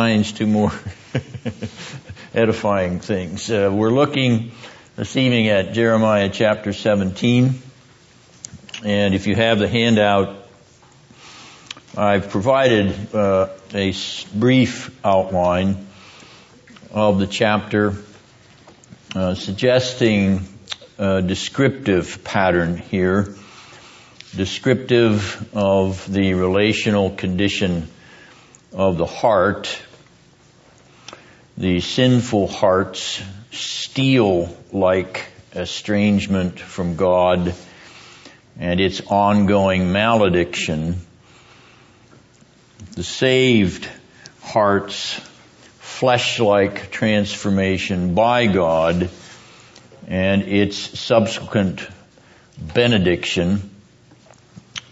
minds to more edifying things. Uh, we're looking this evening at Jeremiah chapter 17. And if you have the handout, I've provided uh, a brief outline of the chapter, uh, suggesting a descriptive pattern here, descriptive of the relational condition of the heart. The sinful heart's steel-like estrangement from God and its ongoing malediction. The saved heart's flesh-like transformation by God and its subsequent benediction.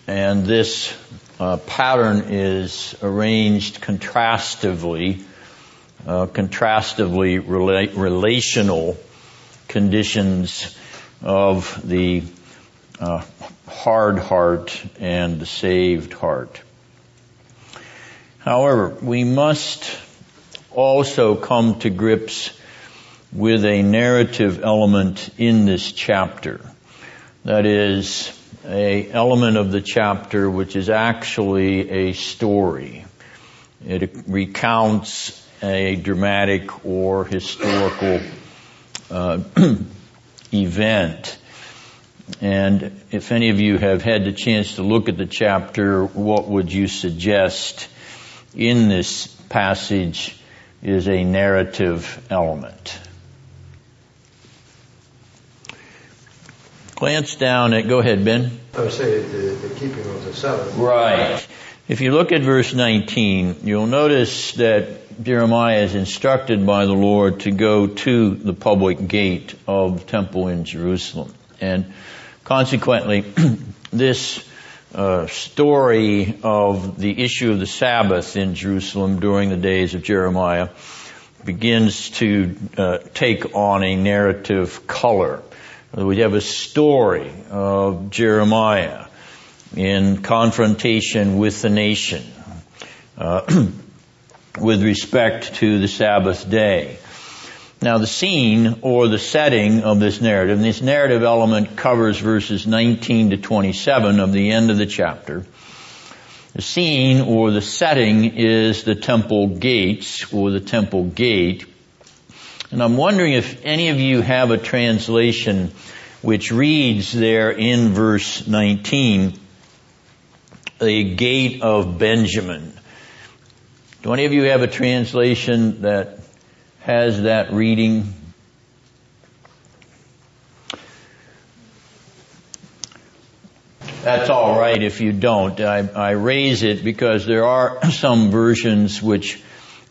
And this uh, pattern is arranged contrastively, uh, contrastively rela- relational conditions of the uh, hard heart and the saved heart. However, we must also come to grips with a narrative element in this chapter. That is, a element of the chapter which is actually a story. It recounts a dramatic or historical uh, event. And if any of you have had the chance to look at the chapter, what would you suggest in this passage is a narrative element. Glance down at, go ahead, Ben. I would say the, the keeping of the Sabbath. Right. If you look at verse 19, you'll notice that Jeremiah is instructed by the Lord to go to the public gate of the temple in Jerusalem. And consequently, this uh, story of the issue of the Sabbath in Jerusalem during the days of Jeremiah begins to uh, take on a narrative color. We have a story of Jeremiah in confrontation with the nation uh, with respect to the Sabbath day. Now the scene or the setting of this narrative, and this narrative element covers verses 19 to 27 of the end of the chapter. The scene or the setting is the temple gates or the temple gate. And I'm wondering if any of you have a translation which reads there in verse 19, the gate of Benjamin. Do any of you have a translation that has that reading? That's all right if you don't. I, I, raise it because there are some versions which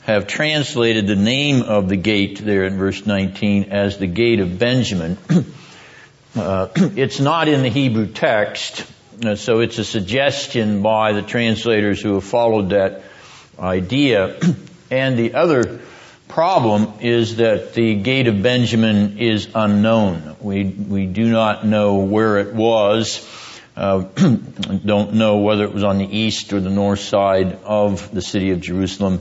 have translated the name of the gate there in verse 19 as the gate of Benjamin. uh, it's not in the Hebrew text, uh, so it's a suggestion by the translators who have followed that idea. And the other problem is that the gate of Benjamin is unknown. We, we do not know where it was. Uh, don't know whether it was on the east or the north side of the city of Jerusalem.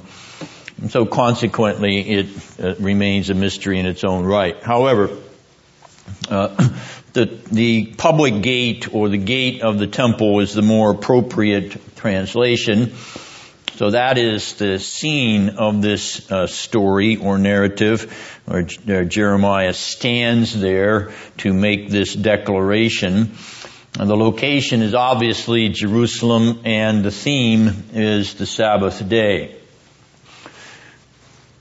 And so consequently, it uh, remains a mystery in its own right. However, uh, the, the public gate or the gate of the temple is the more appropriate translation. So that is the scene of this uh, story or narrative where Jeremiah stands there to make this declaration. And the location is obviously Jerusalem and the theme is the Sabbath day.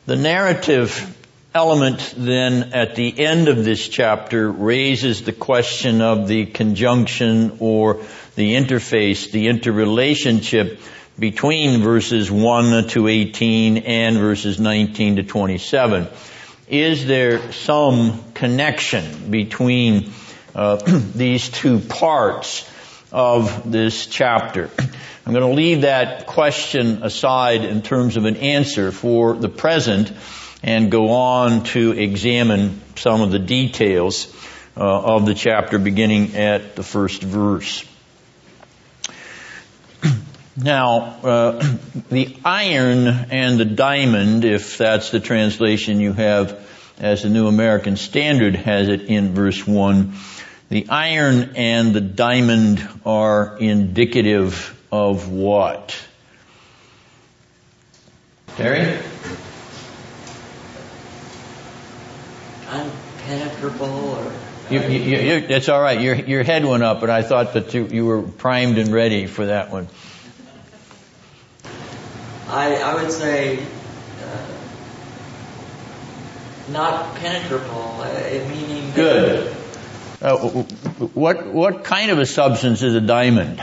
The narrative element then at the end of this chapter raises the question of the conjunction or the interface, the interrelationship between verses 1 to 18 and verses 19 to 27. Is there some connection between uh, these two parts of this chapter? I'm going to leave that question aside in terms of an answer for the present and go on to examine some of the details uh, of the chapter beginning at the first verse. Now, uh, the iron and the diamond, if that's the translation you have as the New American Standard has it in verse 1, the iron and the diamond are indicative of what? Terry? Unpenetrable or. You, you, you, it's all right. Your, your head went up, and I thought that you, you were primed and ready for that one. I, I would say uh, not penetrable, uh, meaning. Good. Uh, what what kind of a substance is a diamond?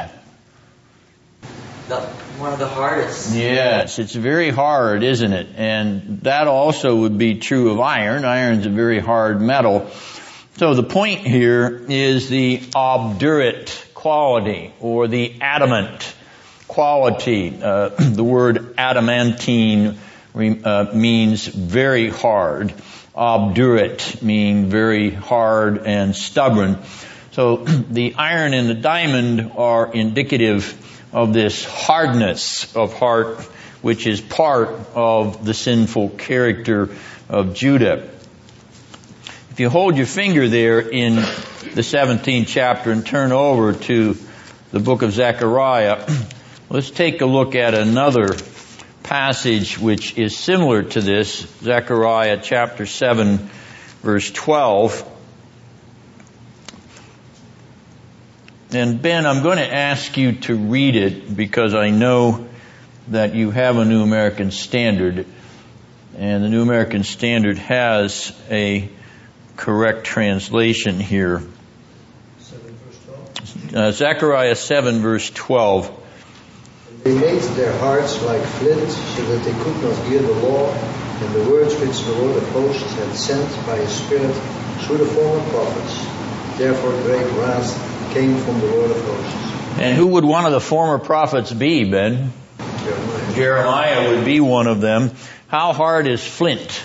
The, one of the hardest. Yes, it's very hard, isn't it? And that also would be true of iron. Iron's a very hard metal. So the point here is the obdurate quality or the adamant quality. Uh, the word adamantine uh, means very hard. Obdurate mean very hard and stubborn. So the iron and the diamond are indicative of this hardness of heart, which is part of the sinful character of Judah. If you hold your finger there in the 17th chapter and turn over to the book of Zechariah, let's take a look at another passage which is similar to this, Zechariah chapter 7 verse 12. And Ben, I'm going to ask you to read it because I know that you have a New American Standard and the New American Standard has a correct translation here. 7 verse 12. Uh, Zechariah 7 verse 12. They made their hearts like flint, so that they could not hear the law, and the words which the Lord of hosts had sent by his Spirit through the former prophets. Therefore great wrath came from the Lord of hosts. And who would one of the former prophets be, Ben? Jeremiah. Jeremiah would be one of them. How hard is flint?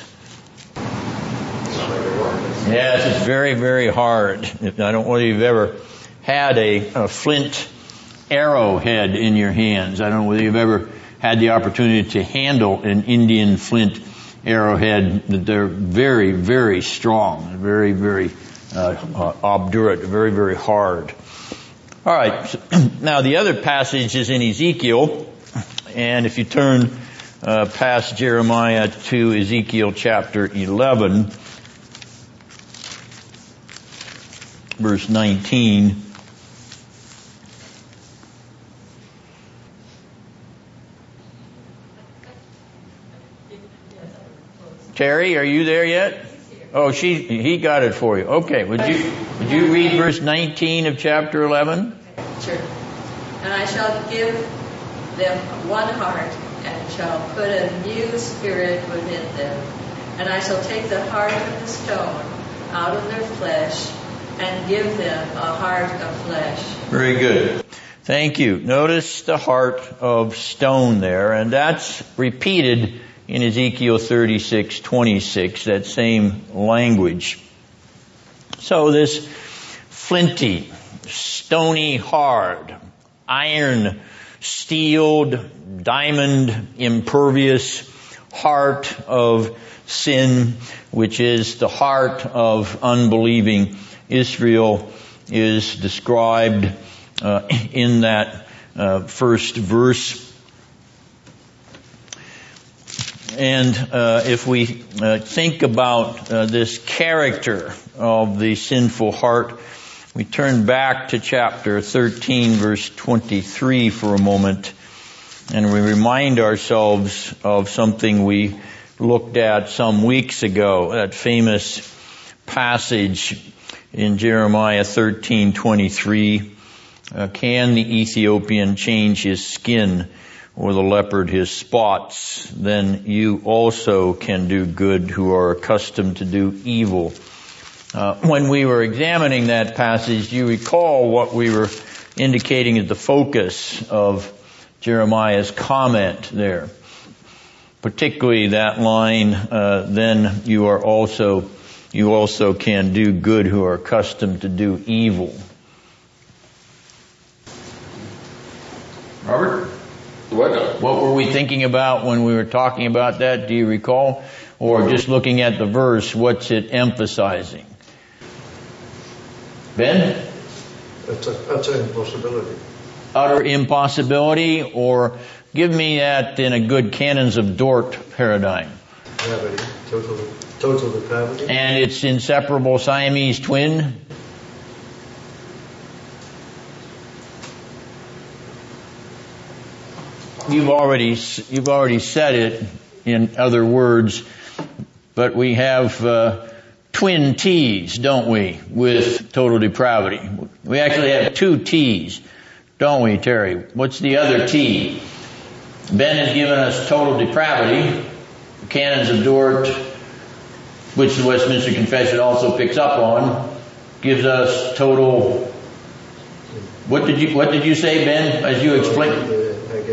Yes, it's very, very hard. I don't know if you've ever had a, a flint arrowhead in your hands. I don't know whether you've ever had the opportunity to handle an Indian flint arrowhead. They're very, very strong, very, very uh, uh, obdurate, very, very hard. All right. Now the other passage is in Ezekiel, and if you turn uh, past Jeremiah to Ezekiel chapter 11, verse 19. Terry, are you there yet? Oh, she, he got it for you. Okay, would you, would you read verse 19 of chapter 11? Sure. And I shall give them one heart, and shall put a new spirit within them. And I shall take the heart of the stone out of their flesh, and give them a heart of flesh. Very good. Thank you. Notice the heart of stone there, and that's repeated in Ezekiel 36, 26, that same language. So this flinty, stony hard, iron steeled, diamond impervious heart of sin, which is the heart of unbelieving Israel, is described uh, in that uh, first verse and uh, if we uh, think about uh, this character of the sinful heart, we turn back to chapter 13, verse 23 for a moment, and we remind ourselves of something we looked at some weeks ago, that famous passage in Jeremiah 13:23. Uh, can the Ethiopian change his skin? Or the leopard his spots, then you also can do good who are accustomed to do evil. Uh, when we were examining that passage, you recall what we were indicating as the focus of Jeremiah's comment there. Particularly that line, uh, then you are also, you also can do good who are accustomed to do evil. Robert? We thinking about when we were talking about that? Do you recall? Or just looking at the verse, what's it emphasizing? Ben? Utter, utter impossibility. Utter impossibility, or give me that in a good canons of Dort paradigm. Gravity. Total, total depravity. And its inseparable Siamese twin? You've already you've already said it in other words, but we have uh, twin T's, don't we, with total depravity? We actually have two T's, don't we, Terry? What's the other T? Ben has given us total depravity, the canons of Dort, which the Westminster Confession also picks up on, gives us total. What did you What did you say, Ben? As you explained.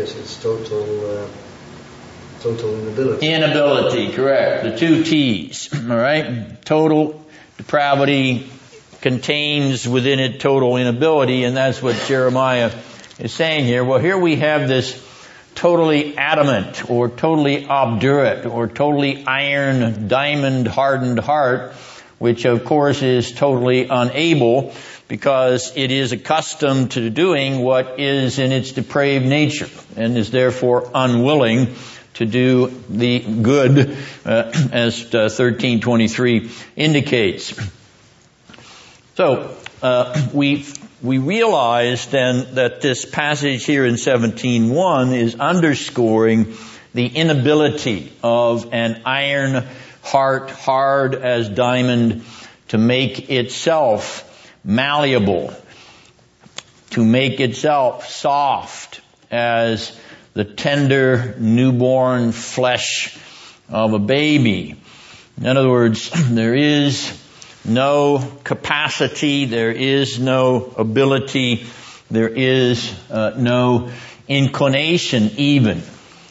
I guess it's total, uh, total inability. Inability, correct. The two T's, all right? Total depravity contains within it total inability, and that's what Jeremiah is saying here. Well, here we have this totally adamant or totally obdurate or totally iron diamond hardened heart, which of course is totally unable because it is accustomed to doing what is in its depraved nature and is therefore unwilling to do the good uh, as uh, 1323 indicates. So uh, we we realize then that this passage here in 17.1 is underscoring the inability of an iron heart hard as diamond to make itself malleable, to make itself soft as the tender newborn flesh of a baby. In other words, there is no capacity, there is no ability, there is uh, no inclination even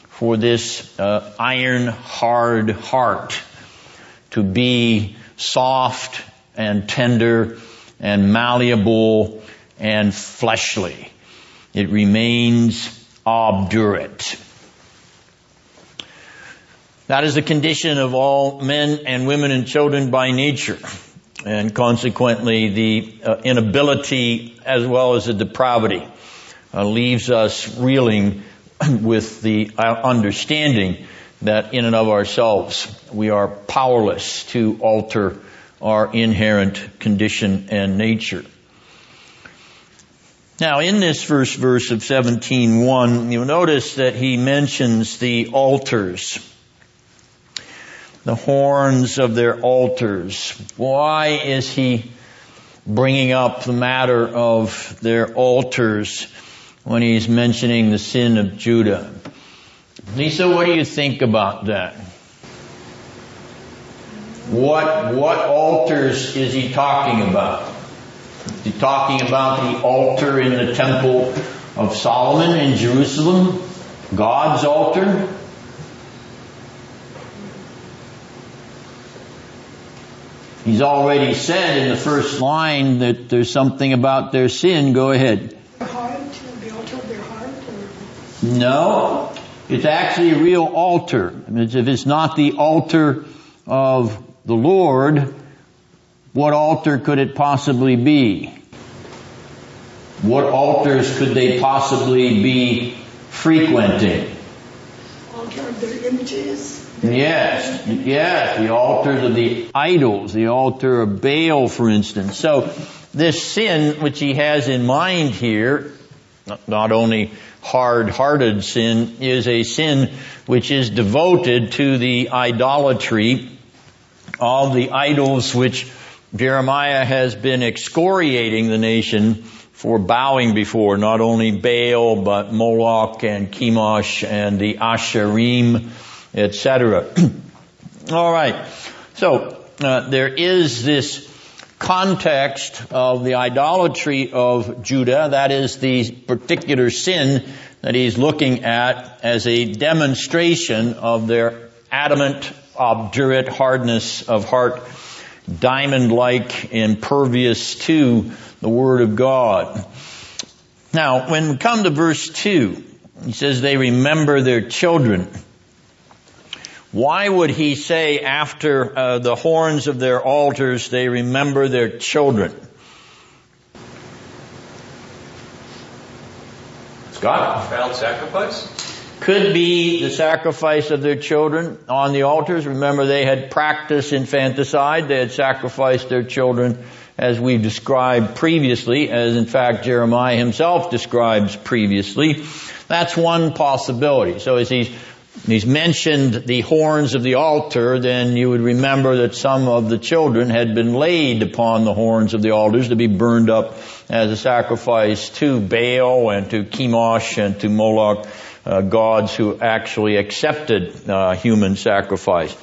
for this uh, iron hard heart to be soft and tender and malleable and fleshly. It remains obdurate. That is the condition of all men and women and children by nature. And consequently, the uh, inability as well as the depravity uh, leaves us reeling with the uh, understanding that in and of ourselves we are powerless to alter our inherent condition and nature. Now, in this first verse of 17.1, you'll notice that he mentions the altars, the horns of their altars. Why is he bringing up the matter of their altars when he's mentioning the sin of Judah? Lisa, what do you think about that? What, what altars is he talking about? Is he talking about the altar in the temple of Solomon in Jerusalem? God's altar? He's already said in the first line that there's something about their sin. Go ahead. Heart, the altar of their heart? Or? No, it's actually a real altar. If it's not the altar of the Lord, what altar could it possibly be? What altars could they possibly be frequenting? Altar of their images? Yes, yes, the altars of the idols, the altar of Baal, for instance. So this sin which he has in mind here, not only hard-hearted sin, is a sin which is devoted to the idolatry of the idols which Jeremiah has been excoriating the nation for bowing before, not only Baal, but Moloch and Chemosh and the Asherim, etc. All right. So, uh, there is this context of the idolatry of Judah, that is the particular sin that he's looking at as a demonstration of their adamant obdurate hardness of heart, diamond-like, impervious to the Word of God. Now, when we come to verse 2, He says they remember their children. Why would he say after uh, the horns of their altars they remember their children? Scott? Child sacrifice? Could be the sacrifice of their children on the altars. Remember they had practiced infanticide. They had sacrificed their children as we've described previously, as in fact Jeremiah himself describes previously. That's one possibility. So as he's he's mentioned the horns of the altar, then you would remember that some of the children had been laid upon the horns of the altars to be burned up as a sacrifice to Baal and to Chemosh and to Moloch, uh, gods who actually accepted uh, human sacrifice.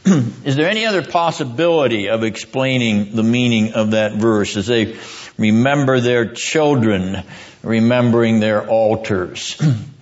Is there any other possibility of explaining the meaning of that verse as they remember their children, remembering their altars?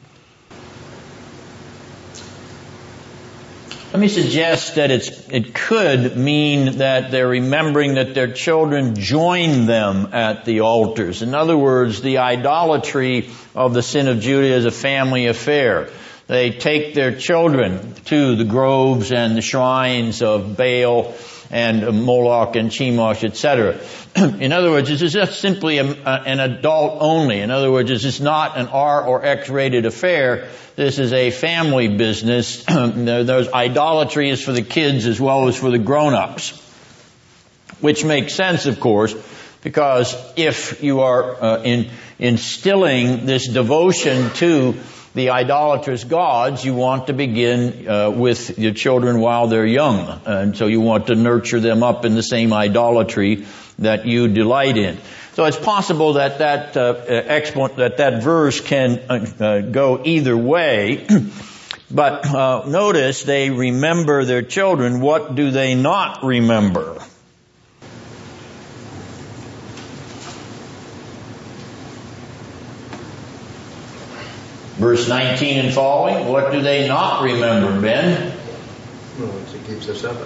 Let me suggest that it could mean that they're remembering that their children join them at the altars. In other words, the idolatry of the sin of Judah is a family affair. They take their children to the groves and the shrines of Baal and Moloch and Chemosh, etc. In other words, this is just simply a, an adult only. In other words, this is not an R or X rated affair. This is a family business. There's idolatry is for the kids as well as for the grown-ups. Which makes sense, of course, because if you are uh, in, instilling this devotion to the idolatrous gods, you want to begin uh, with your children while they're young. And so you want to nurture them up in the same idolatry that you delight in. So it's possible that that uh, expl- that that verse can uh, uh go either way. but uh, notice they remember their children. What do they not remember? Verse 19 and following, what do they not remember, Ben?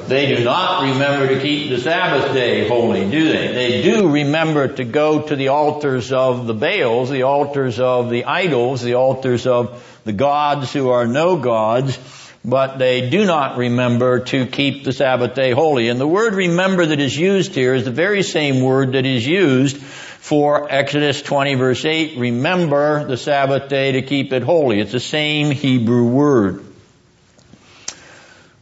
They do not remember to keep the Sabbath day holy, do they? They do remember to go to the altars of the Baals, the altars of the idols, the altars of the gods who are no gods, but they do not remember to keep the Sabbath day holy. And the word remember that is used here is the very same word that is used for Exodus 20 verse 8, remember the Sabbath day to keep it holy. It's the same Hebrew word.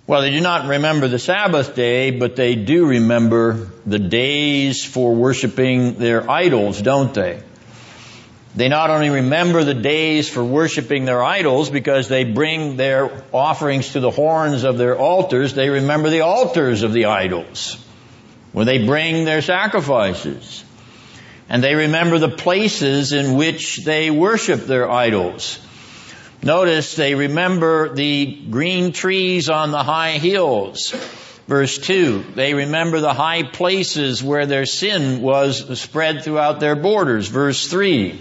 Well, they do not remember the Sabbath day, but they do remember the days for worshiping their idols, don't they? They not only remember the days for worshiping their idols because they bring their offerings to the horns of their altars, they remember the altars of the idols where they bring their sacrifices and they remember the places in which they worship their idols. Notice they remember the green trees on the high hills. Verse 2, they remember the high places where their sin was spread throughout their borders. Verse 3,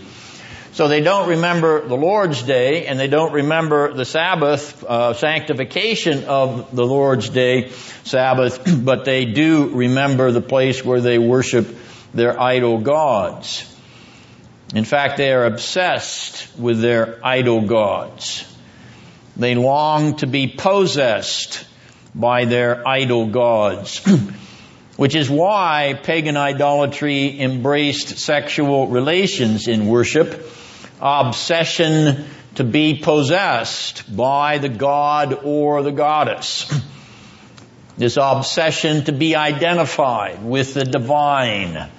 so they don't remember the Lord's Day and they don't remember the Sabbath, uh, sanctification of the Lord's Day, Sabbath, but they do remember the place where they worship their idol gods. In fact, they are obsessed with their idol gods. They long to be possessed by their idol gods. Which is why pagan idolatry embraced sexual relations in worship, obsession to be possessed by the god or the goddess. This obsession to be identified with the divine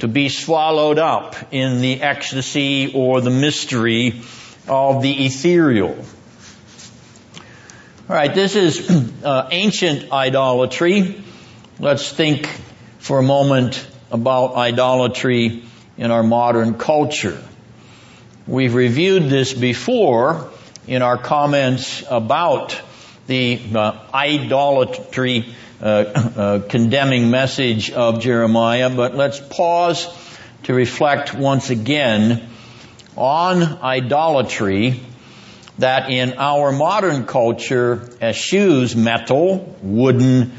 to be swallowed up in the ecstasy or the mystery of the ethereal. All right, this is uh, ancient idolatry. Let's think for a moment about idolatry in our modern culture. We've reviewed this before in our comments about the uh, idolatry Uh, uh, condemning message of Jeremiah, but let's pause to reflect once again on idolatry that in our modern culture eschews metal, wooden,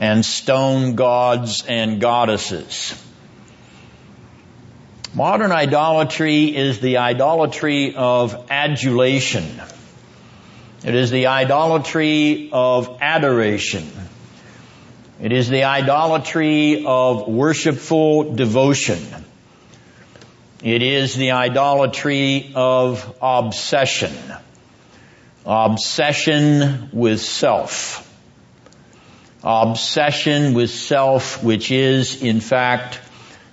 and stone gods and goddesses. Modern idolatry is the idolatry of adulation. It is the idolatry of adoration. It is the idolatry of worshipful devotion. It is the idolatry of obsession. Obsession with self. Obsession with self, which is in fact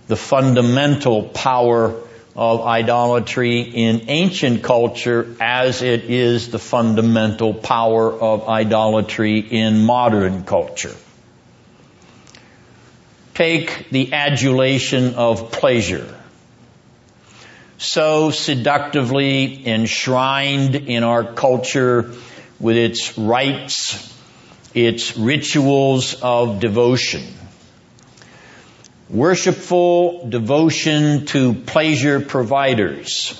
the fundamental power of idolatry in ancient culture as it is the fundamental power of idolatry in modern culture. Take the adulation of pleasure so seductively enshrined in our culture with its rites, its rituals of devotion. Worshipful devotion to pleasure providers.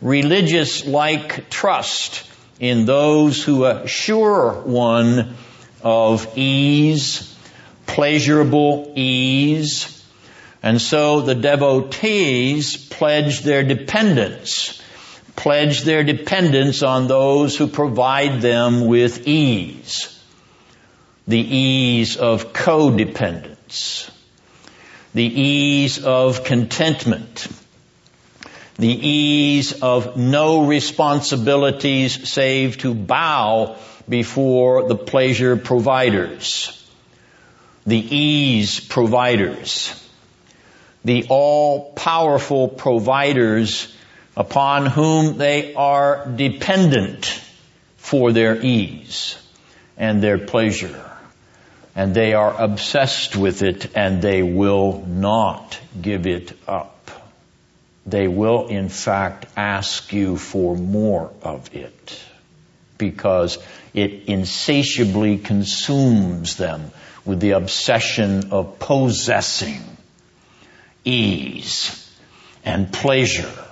Religious like trust in those who assure one of ease, pleasurable ease, and so the devotees pledge their dependence, pledge their dependence on those who provide them with ease. The ease of codependence. The ease of contentment. The ease of no responsibilities save to bow before the pleasure providers. The ease providers the all-powerful providers upon whom they are dependent for their ease and their pleasure. And they are obsessed with it and they will not give it up. They will in fact ask you for more of it because it insatiably consumes them with the obsession of possessing ease and pleasure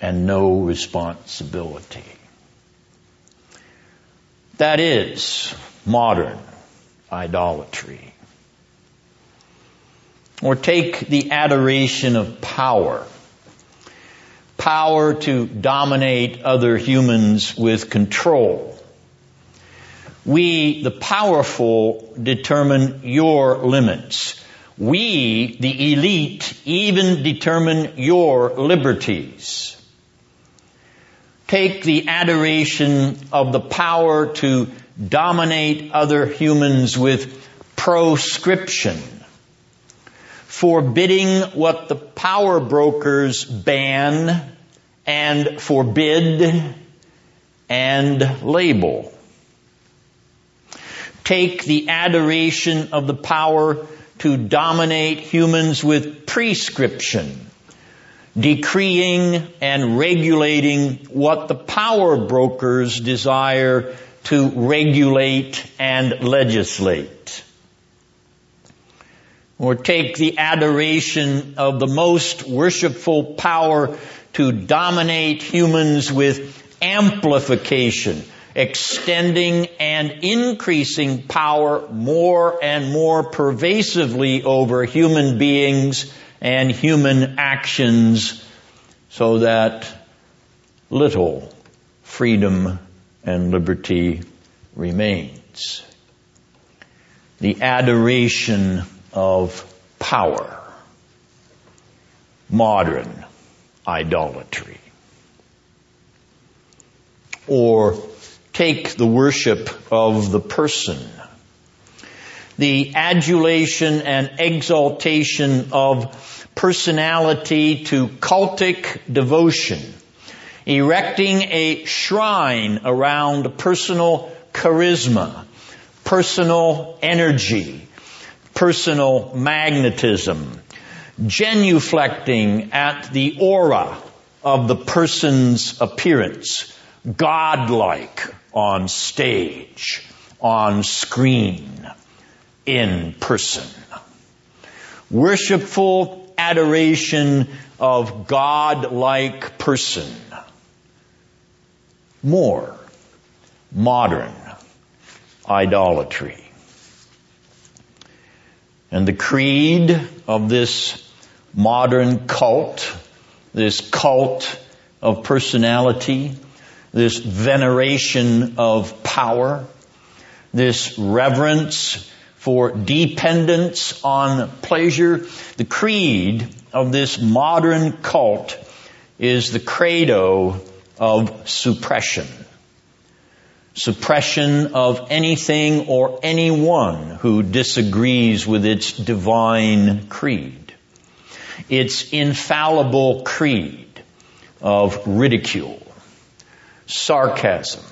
and no responsibility. That is modern idolatry. Or take the adoration of power. Power to dominate other humans with control. We, the powerful, determine your limits. We, the elite, even determine your liberties. Take the adoration of the power to dominate other humans with proscription, forbidding what the power brokers ban and forbid and label. Take the adoration of the power to dominate humans with prescription, decreeing and regulating what the power brokers desire to regulate and legislate. Or take the adoration of the most worshipful power to dominate humans with amplification, extending and increasing power more and more pervasively over human beings and human actions so that little freedom and liberty remains. The adoration of power. Modern idolatry. Or take the worship of the person. The adulation and exaltation of personality to cultic devotion, erecting a shrine around personal charisma, personal energy, personal magnetism, genuflecting at the aura of the person's appearance, godlike on stage, on screen, in person. Worshipful adoration of God-like person. More modern idolatry. And the creed of this modern cult, this cult of personality, this veneration of power, this reverence for dependence on pleasure. The creed of this modern cult is the credo of suppression. Suppression of anything or anyone who disagrees with its divine creed. Its infallible creed of ridicule, sarcasm,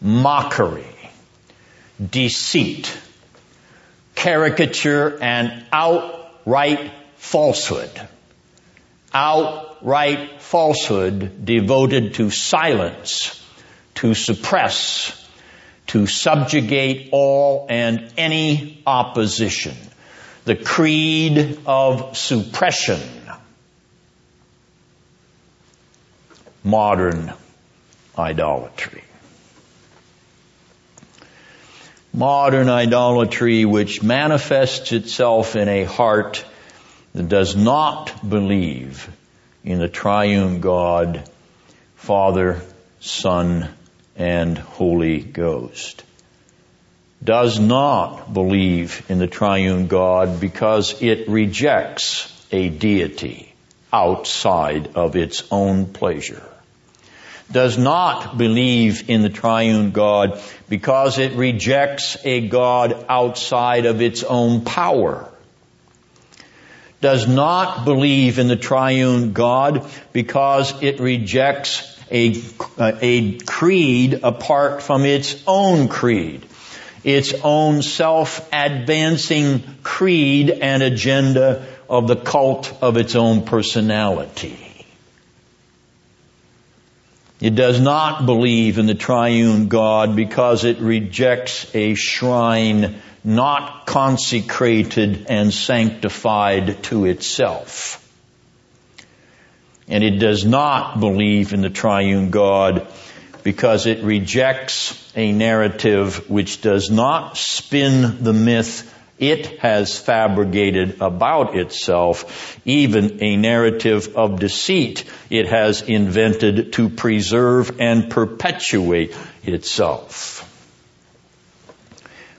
mockery, deceit, caricature, and outright falsehood. Outright falsehood devoted to silence, to suppress, to subjugate all and any opposition. The creed of suppression. Modern idolatry. Modern idolatry which manifests itself in a heart that does not believe in the triune God, Father, Son, and Holy Ghost. Does not believe in the triune God because it rejects a deity outside of its own pleasure does not believe in the triune God because it rejects a God outside of its own power. Does not believe in the triune God because it rejects a, a creed apart from its own creed. Its own self-advancing creed and agenda of the cult of its own personality. It does not believe in the triune God because it rejects a shrine not consecrated and sanctified to itself. And it does not believe in the triune God because it rejects a narrative which does not spin the myth it has fabricated about itself, even a narrative of deceit it has invented to preserve and perpetuate itself.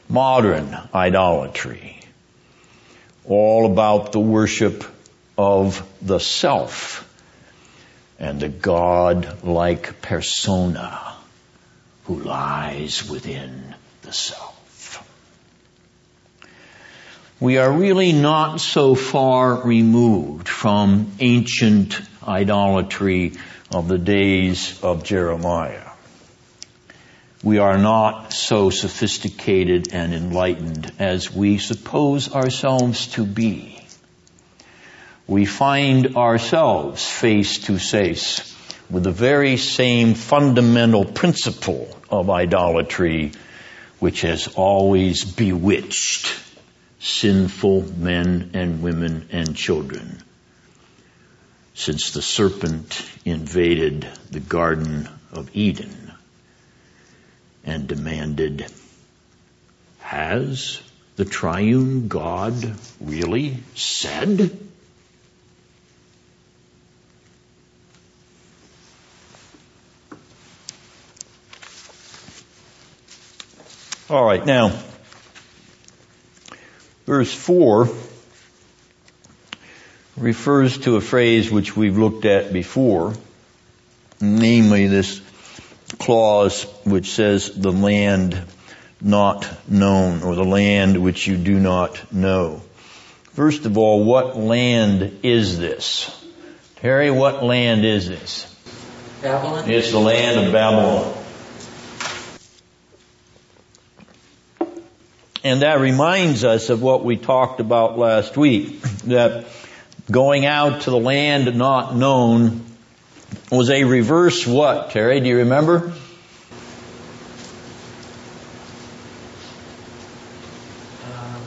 Modern idolatry. All about the worship of the self and the God-like persona who lies within the self we are really not so far removed from ancient idolatry of the days of Jeremiah. We are not so sophisticated and enlightened as we suppose ourselves to be. We find ourselves face to face with the very same fundamental principle of idolatry which has always bewitched sinful men and women and children since the serpent invaded the Garden of Eden and demanded, has the triune God really said? All right, now, Verse 4 refers to a phrase which we've looked at before, namely this clause which says the land not known or the land which you do not know. First of all, what land is this? Terry, what land is this? Babylon? It's the land of Babylon. And that reminds us of what we talked about last week, that going out to the land not known was a reverse what, Terry? Do you remember? Um,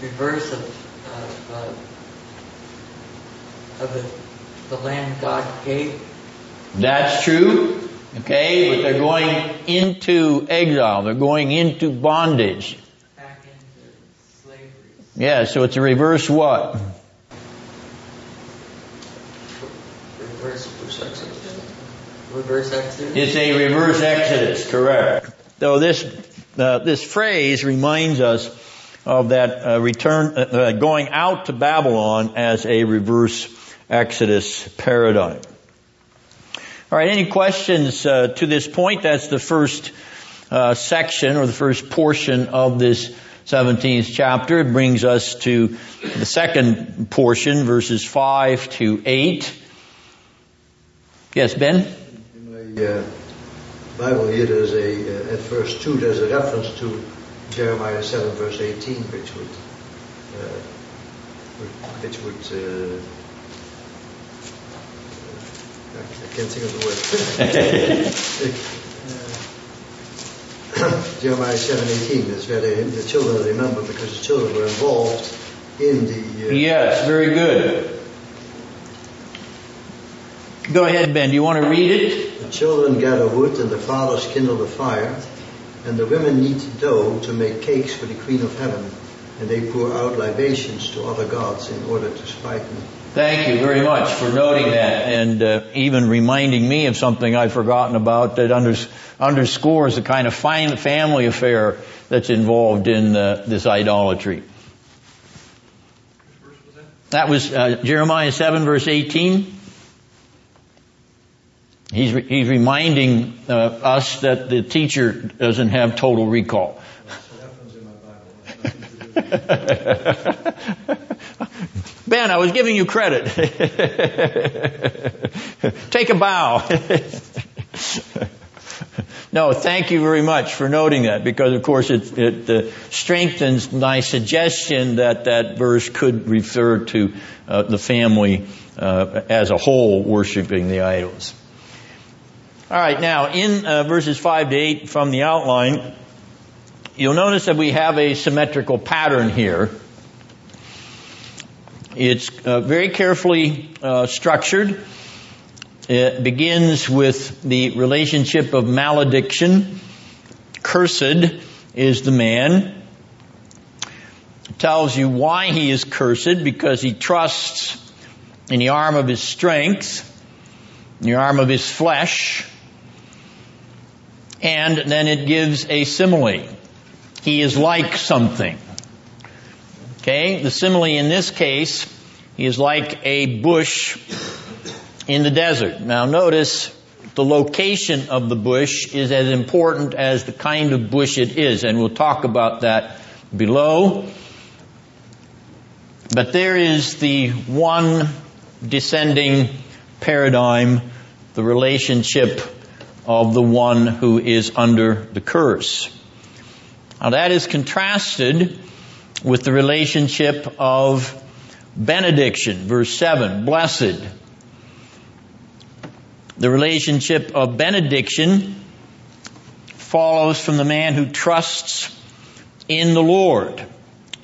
reverse of, of, uh, of the, the land God gave. That's true. Okay, but they're going into exile. They're going into bondage. Back into slavery. Yeah, so it's a reverse what? Reverse Reverse exodus. It's a reverse exodus, correct. So this uh, this phrase reminds us of that uh, return, uh, uh, going out to Babylon as a reverse exodus paradigm. All right, any questions uh, to this point? That's the first uh, section or the first portion of this 17th chapter. It brings us to the second portion, verses 5 to 8. Yes, Ben? In my uh, Bible here, there's a, uh, at verse 2, there's a reference to Jeremiah 7, verse 18, which would, uh, which would, uh, I can't think of the word. Jeremiah 7:18 is where they, the children remember because the children were involved in the. Uh, yes, very good. Go ahead, Ben. Do you want to read it? The children gather wood and the fathers kindle the fire, and the women knead dough to make cakes for the Queen of Heaven, and they pour out libations to other gods in order to spite me. Thank you very much for noting that and uh, even reminding me of something I've forgotten about that unders- underscores the kind of fine family affair that's involved in uh, this idolatry. That was uh, Jeremiah 7 verse 18. He's, re- he's reminding uh, us that the teacher doesn't have total recall. Ben, I was giving you credit. Take a bow. no, thank you very much for noting that because of course it, it uh, strengthens my suggestion that that verse could refer to uh, the family uh, as a whole worshiping the idols. All right, now in uh, verses 5 to 8 from the outline, you'll notice that we have a symmetrical pattern here. It's uh, very carefully uh, structured. It begins with the relationship of malediction. Cursed is the man. It tells you why he is cursed because he trusts in the arm of his strength, in the arm of his flesh, and then it gives a simile. He is like something. Okay, the simile in this case is like a bush in the desert. Now notice the location of the bush is as important as the kind of bush it is, and we'll talk about that below. But there is the one descending paradigm, the relationship of the one who is under the curse. Now that is contrasted with the relationship of benediction, verse 7, blessed. The relationship of benediction follows from the man who trusts in the Lord.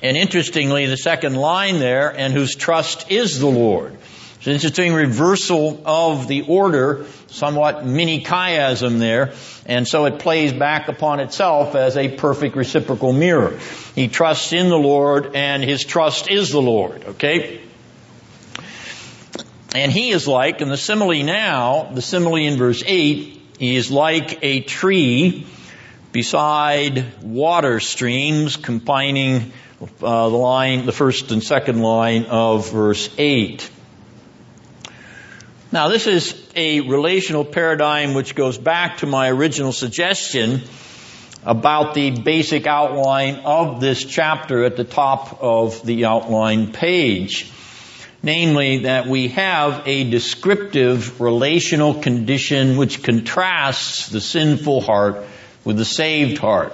And interestingly, the second line there, and whose trust is the Lord. It's an interesting reversal of the order, somewhat mini chiasm there, and so it plays back upon itself as a perfect reciprocal mirror. He trusts in the Lord, and his trust is the Lord, okay? And he is like, and the simile now, the simile in verse 8, he is like a tree beside water streams, combining uh, the line, the first and second line of verse 8. Now this is a relational paradigm which goes back to my original suggestion about the basic outline of this chapter at the top of the outline page. Namely, that we have a descriptive relational condition which contrasts the sinful heart with the saved heart.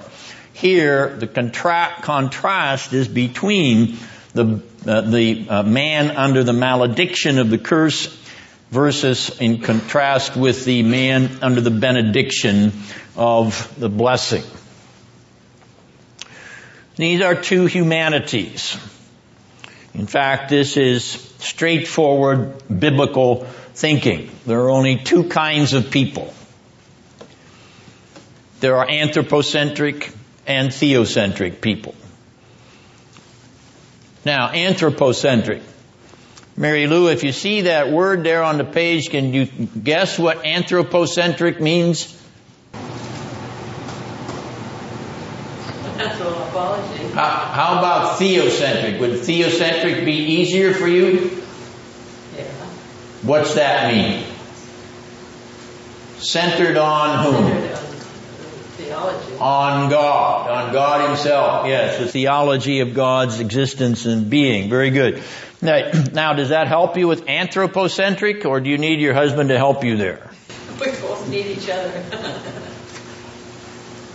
Here, the contra- contrast is between the, uh, the uh, man under the malediction of the curse versus in contrast with the man under the benediction of the blessing. These are two humanities. In fact, this is straightforward biblical thinking. There are only two kinds of people. There are anthropocentric and theocentric people. Now, anthropocentric. Mary Lou, if you see that word there on the page, can you guess what anthropocentric means? Anthropology. How, how about theocentric? Would theocentric be easier for you? Yeah. What's that mean? Centered on whom? Centered on Theology. On God, on God Himself. Yes, the theology of God's existence and being. Very good. Now, now, does that help you with anthropocentric, or do you need your husband to help you there? We both need each other.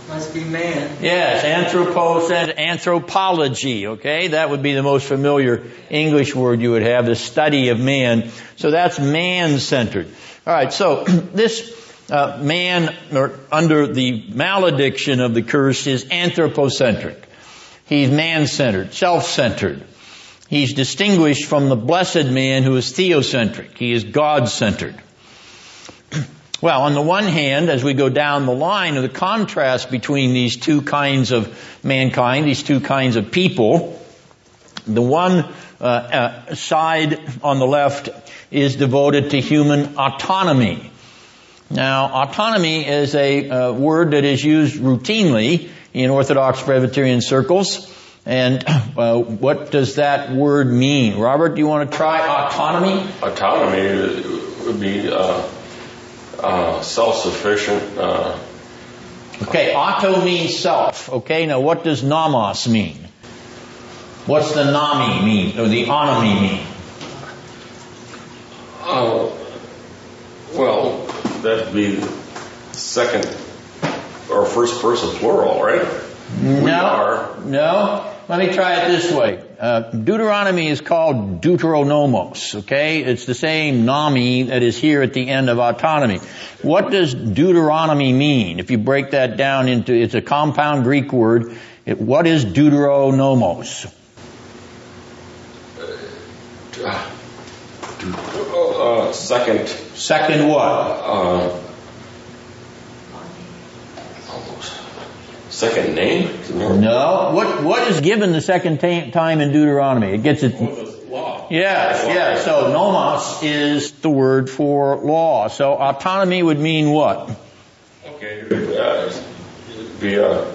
Must be man. Yes, anthropocentric, anthropology, okay? That would be the most familiar English word you would have, the study of man. So that's man-centered. Alright, so this uh, man or under the malediction of the curse is anthropocentric. He's man-centered, self-centered. He's distinguished from the blessed man who is theocentric. He is God-centered. Well, on the one hand, as we go down the line of the contrast between these two kinds of mankind, these two kinds of people, the one uh, uh, side on the left is devoted to human autonomy. Now, autonomy is a uh, word that is used routinely in Orthodox Presbyterian circles. And uh, what does that word mean? Robert, do you want to try autonomy? Autonomy would be uh, uh, self-sufficient. Uh, Okay, auto means self. Okay, now what does nomos mean? What's the nami mean, or the onomy mean? uh, well, that'd be second or first person plural, right? We No, are. no. Let me try it this way. Uh, Deuteronomy is called Deuteronomos. Okay, it's the same nami that is here at the end of autonomy. What does Deuteronomy mean? If you break that down into, it's a compound Greek word. It, what is Deuteronomos? Uh, second, Second what? uh, second name? No. What what is given the second ta- time in Deuteronomy? It gets it. Law. Yes, yes. So nomos is the word for law. So autonomy would mean what? Okay. Uh, be a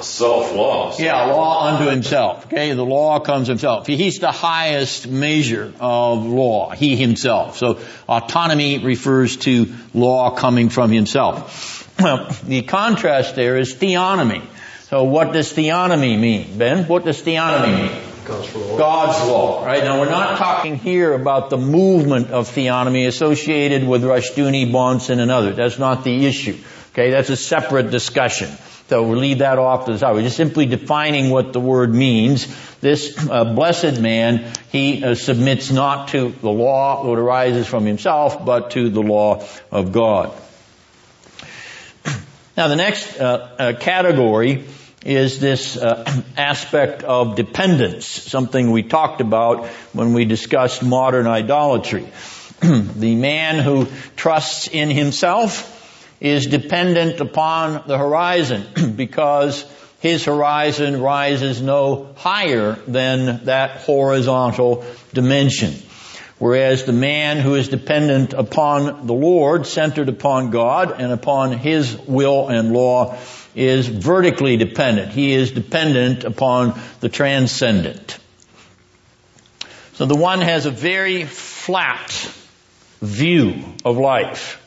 self-law. Yeah, law unto himself. Okay, the law comes himself. He's the highest measure of law, he himself. So autonomy refers to law coming from himself. Well, the contrast there is theonomy. So what does theonomy mean? Ben, what does theonomy mean? God's law. God's law, right? Now we're not talking here about the movement of theonomy associated with Rushdoony, Bahnsen, and others. That's not the issue. Okay, that's a separate discussion. So we'll leave that off to the side. We're just simply defining what the word means. This uh, blessed man, he uh, submits not to the law that arises from himself, but to the law of God. Now the next uh, uh, category is this uh, aspect of dependence, something we talked about when we discussed modern idolatry. the man who trusts in himself is dependent upon the horizon because his horizon rises no higher than that horizontal dimension. Whereas the man who is dependent upon the Lord, centered upon God and upon His will and law, is vertically dependent. He is dependent upon the transcendent. So the one has a very flat view of life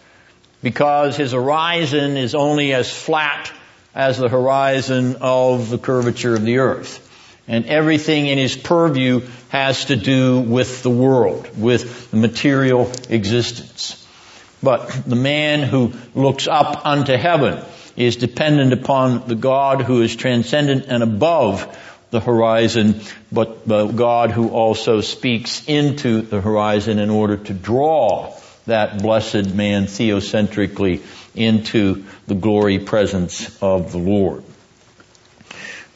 because his horizon is only as flat as the horizon of the curvature of the earth. And everything in his purview has to do with the world, with the material existence. But the man who looks up unto heaven is dependent upon the God who is transcendent and above the horizon, but the God who also speaks into the horizon in order to draw that blessed man theocentrically into the glory presence of the Lord.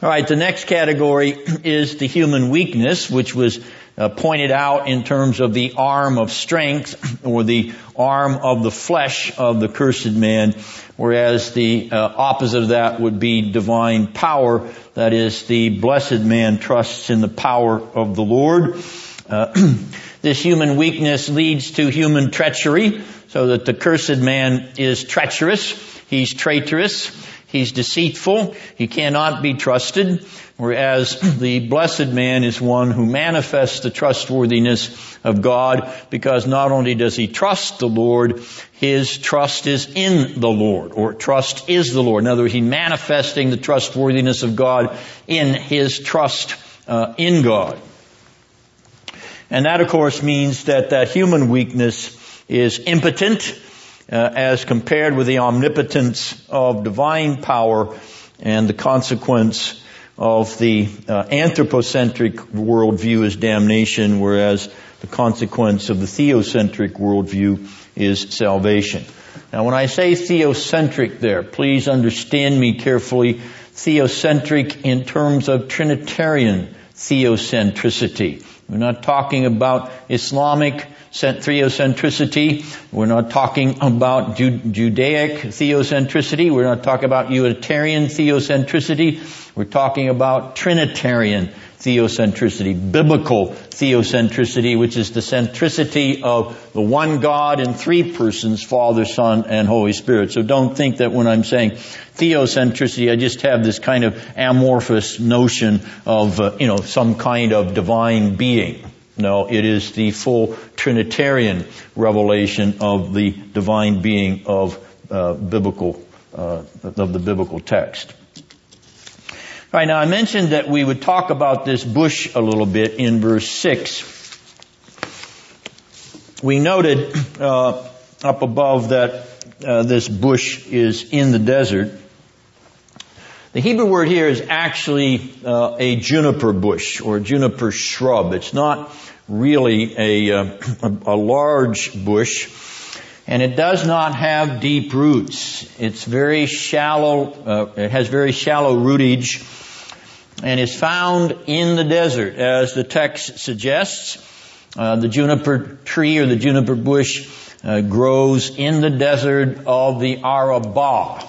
All right, the next category is the human weakness, which was uh, pointed out in terms of the arm of strength or the arm of the flesh of the cursed man, whereas the uh, opposite of that would be divine power. That is, the blessed man trusts in the power of the Lord. Uh, this human weakness leads to human treachery, so that the cursed man is treacherous, he's traitorous, he's deceitful, he cannot be trusted, whereas the blessed man is one who manifests the trustworthiness of God because not only does he trust the Lord, his trust is in the Lord, or trust is the Lord. In other words, he's manifesting the trustworthiness of God in his trust uh, in God. And that of course means that that human weakness is impotent uh, as compared with the omnipotence of divine power and the consequence of the uh, anthropocentric worldview is damnation, whereas the consequence of the theocentric worldview is salvation. Now when I say theocentric there, please understand me carefully. Theocentric in terms of Trinitarian theocentricity. We're not talking about Islamic theocentricity. We're not talking about Judaic theocentricity. We're not talking about Unitarian theocentricity. We're talking about Trinitarian theocentricity, biblical theocentricity, which is the centricity of the one God in three persons, Father, Son, and Holy Spirit. So don't think that when I'm saying theocentricity, I just have this kind of amorphous notion of, uh, you know, some kind of divine being. No, it is the full Trinitarian revelation of the divine being of uh, biblical uh, of the biblical text. All right, now I mentioned that we would talk about this bush a little bit in verse six. We noted uh, up above that uh, this bush is in the desert. The Hebrew word here is actually uh, a juniper bush or juniper shrub. It's not really a, uh, a large bush, and it does not have deep roots. It's very shallow. Uh, it has very shallow rootage, and is found in the desert, as the text suggests. Uh, the juniper tree or the juniper bush uh, grows in the desert of the Arabah.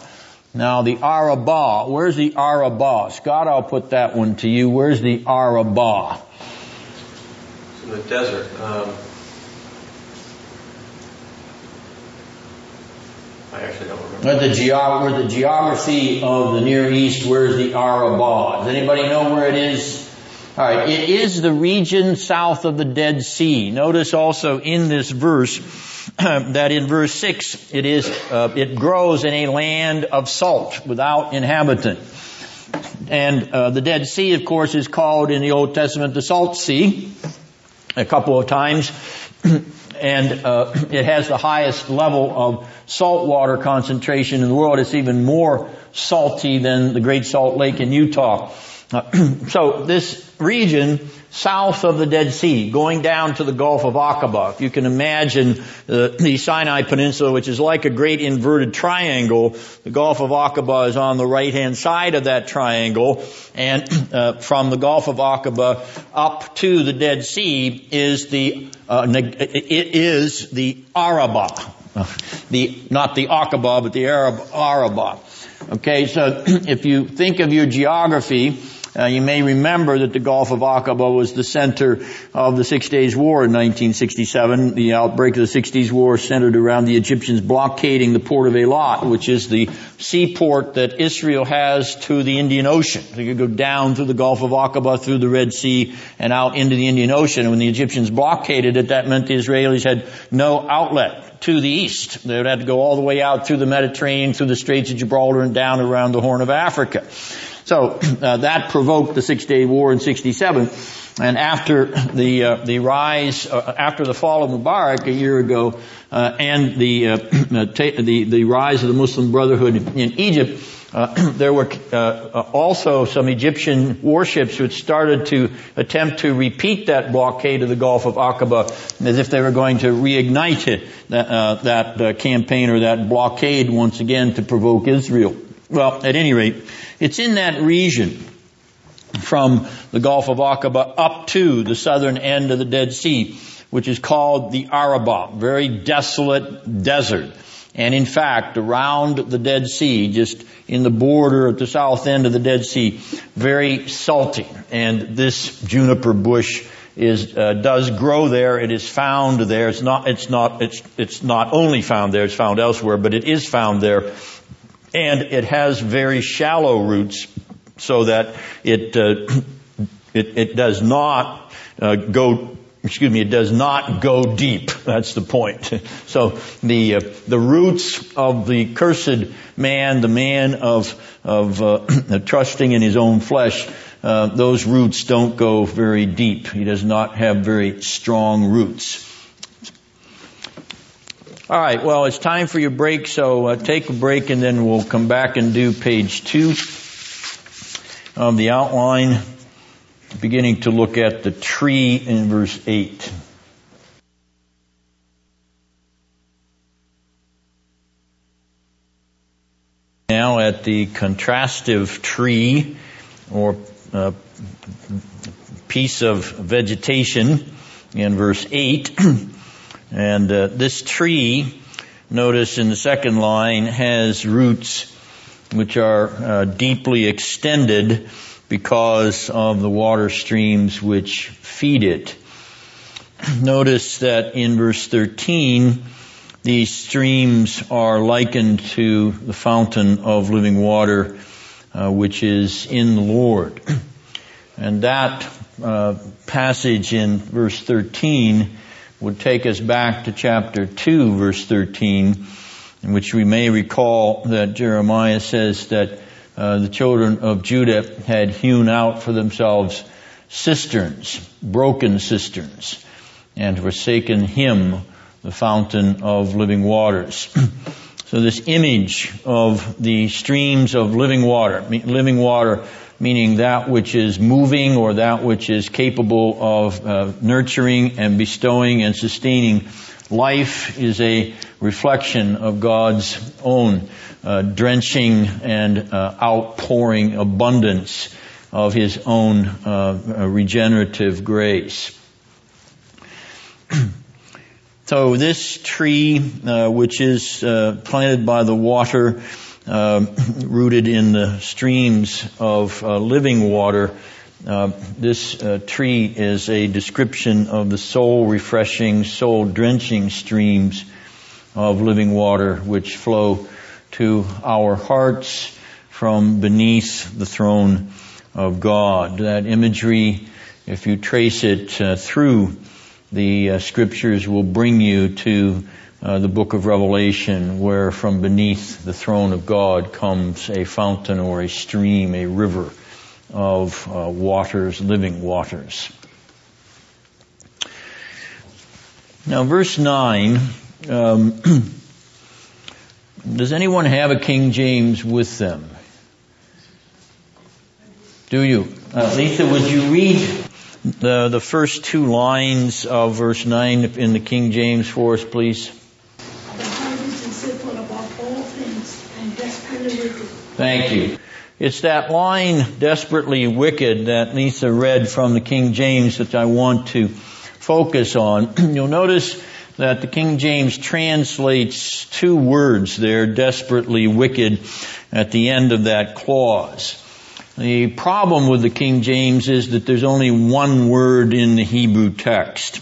Now the Arabah, where's the Arabah? Scott, I'll put that one to you. Where's the Arabah? It's in the desert. Um, Actually don't remember. Where the, geog- where the geography of the Near East, where's the Arabah? Does anybody know where it is? Alright, it is the region south of the Dead Sea. Notice also in this verse, that in verse 6 it is uh, it grows in a land of salt without inhabitant and uh, the dead sea of course is called in the old testament the salt sea a couple of times and uh, it has the highest level of salt water concentration in the world. It's even more salty than the great salt lake in utah. So this region south of the Dead Sea, going down to the Gulf of Aqaba. If you can imagine uh, the Sinai Peninsula, which is like a great inverted triangle, the Gulf of Aqaba is on the right-hand side of that triangle, and uh, from the Gulf of Aqaba up to the Dead Sea is the uh, it is the Arabah, the not the Aqaba, but the Arab Arabah. Okay, so if you think of your geography uh, you may remember that the Gulf of Aqaba was the center of the Six Days War in 1967. The outbreak of the Six Days War centered around the Egyptians blockading the port of Eilat, which is the seaport that Israel has to the Indian Ocean. So you could go down through the Gulf of Aqaba, through the Red Sea, and out into the Indian Ocean. And when the Egyptians blockaded it, that meant the Israelis had no outlet to the east. They would have to go all the way out through the Mediterranean, through the Straits of Gibraltar, and down around the Horn of Africa. So uh, that provoked the Six Day War in '67. And after the uh, the rise, uh, after the fall of Mubarak a year ago, uh, and the, uh, the the rise of the Muslim Brotherhood in Egypt, uh, there were also some Egyptian warships which started to attempt to repeat that blockade of the Gulf of Aqaba, as if they were going to reignite it, that, that campaign or that blockade once again to provoke Israel. Well, at any rate, it's in that region from the Gulf of Aqaba up to the southern end of the Dead Sea, which is called the Arabah, very desolate desert. And in fact, around the Dead Sea, just in the border at the south end of the Dead Sea, very salty. And this juniper bush is uh, does grow there. It is found there. It's not. It's not. It's it's not only found there. It's found elsewhere, but it is found there, and it has very shallow roots, so that it uh, it, it does not uh, go. Excuse me. It does not go deep. That's the point. So the uh, the roots of the cursed man, the man of of uh, trusting in his own flesh, uh, those roots don't go very deep. He does not have very strong roots. All right, well, it's time for your break, so uh, take a break and then we'll come back and do page two of the outline, beginning to look at the tree in verse 8. Now at the contrastive tree, or uh, piece of vegetation in verse 8. and uh, this tree, notice in the second line, has roots which are uh, deeply extended because of the water streams which feed it. Notice that in verse 13, these streams are likened to the fountain of living water uh, which is in the Lord. And that uh, passage in verse 13 would take us back to chapter 2, verse 13, in which we may recall that Jeremiah says that uh, the children of Judah had hewn out for themselves cisterns, broken cisterns, and forsaken him, the fountain of living waters. So this image of the streams of living water, living water meaning that which is moving or that which is capable of uh, nurturing and bestowing and sustaining life is a reflection of God's own uh, drenching and uh, outpouring abundance of His own uh, regenerative grace. So this tree, uh, which is uh, planted by the water, uh, rooted in the streams of uh, living water, uh, this uh, tree is a description of the soul refreshing, soul drenching streams of living water which flow to our hearts from beneath the throne of God. That imagery, if you trace it through the uh, scriptures will bring you to uh, the book of Revelation where from beneath the throne of God comes a fountain or a stream, a river of uh, waters, living waters. Now verse 9, um, does anyone have a King James with them? Do you? Uh, Lisa, would you read the, the first two lines of verse 9 in the King James for us, please. Thank you. It's that line, desperately wicked, that Lisa read from the King James that I want to focus on. You'll notice that the King James translates two words there, desperately wicked, at the end of that clause. The problem with the King James is that there's only one word in the Hebrew text.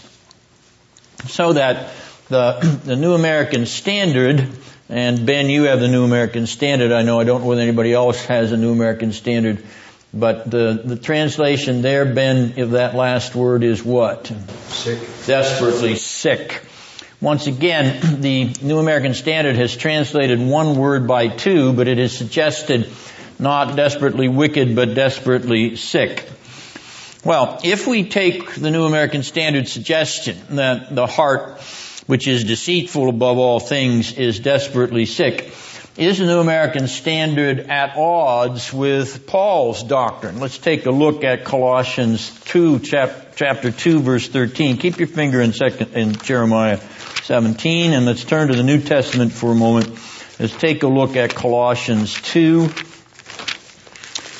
So that the, the New American Standard, and Ben, you have the New American Standard. I know I don't know whether anybody else has a New American Standard, but the, the translation there, Ben, of that last word is what? Sick. Desperately sick. Once again, the New American Standard has translated one word by two, but it has suggested not desperately wicked, but desperately sick. Well, if we take the New American Standard suggestion that the heart, which is deceitful above all things, is desperately sick, is the New American Standard at odds with Paul's doctrine? Let's take a look at Colossians 2, chap- chapter 2, verse 13. Keep your finger in, second, in Jeremiah 17, and let's turn to the New Testament for a moment. Let's take a look at Colossians 2,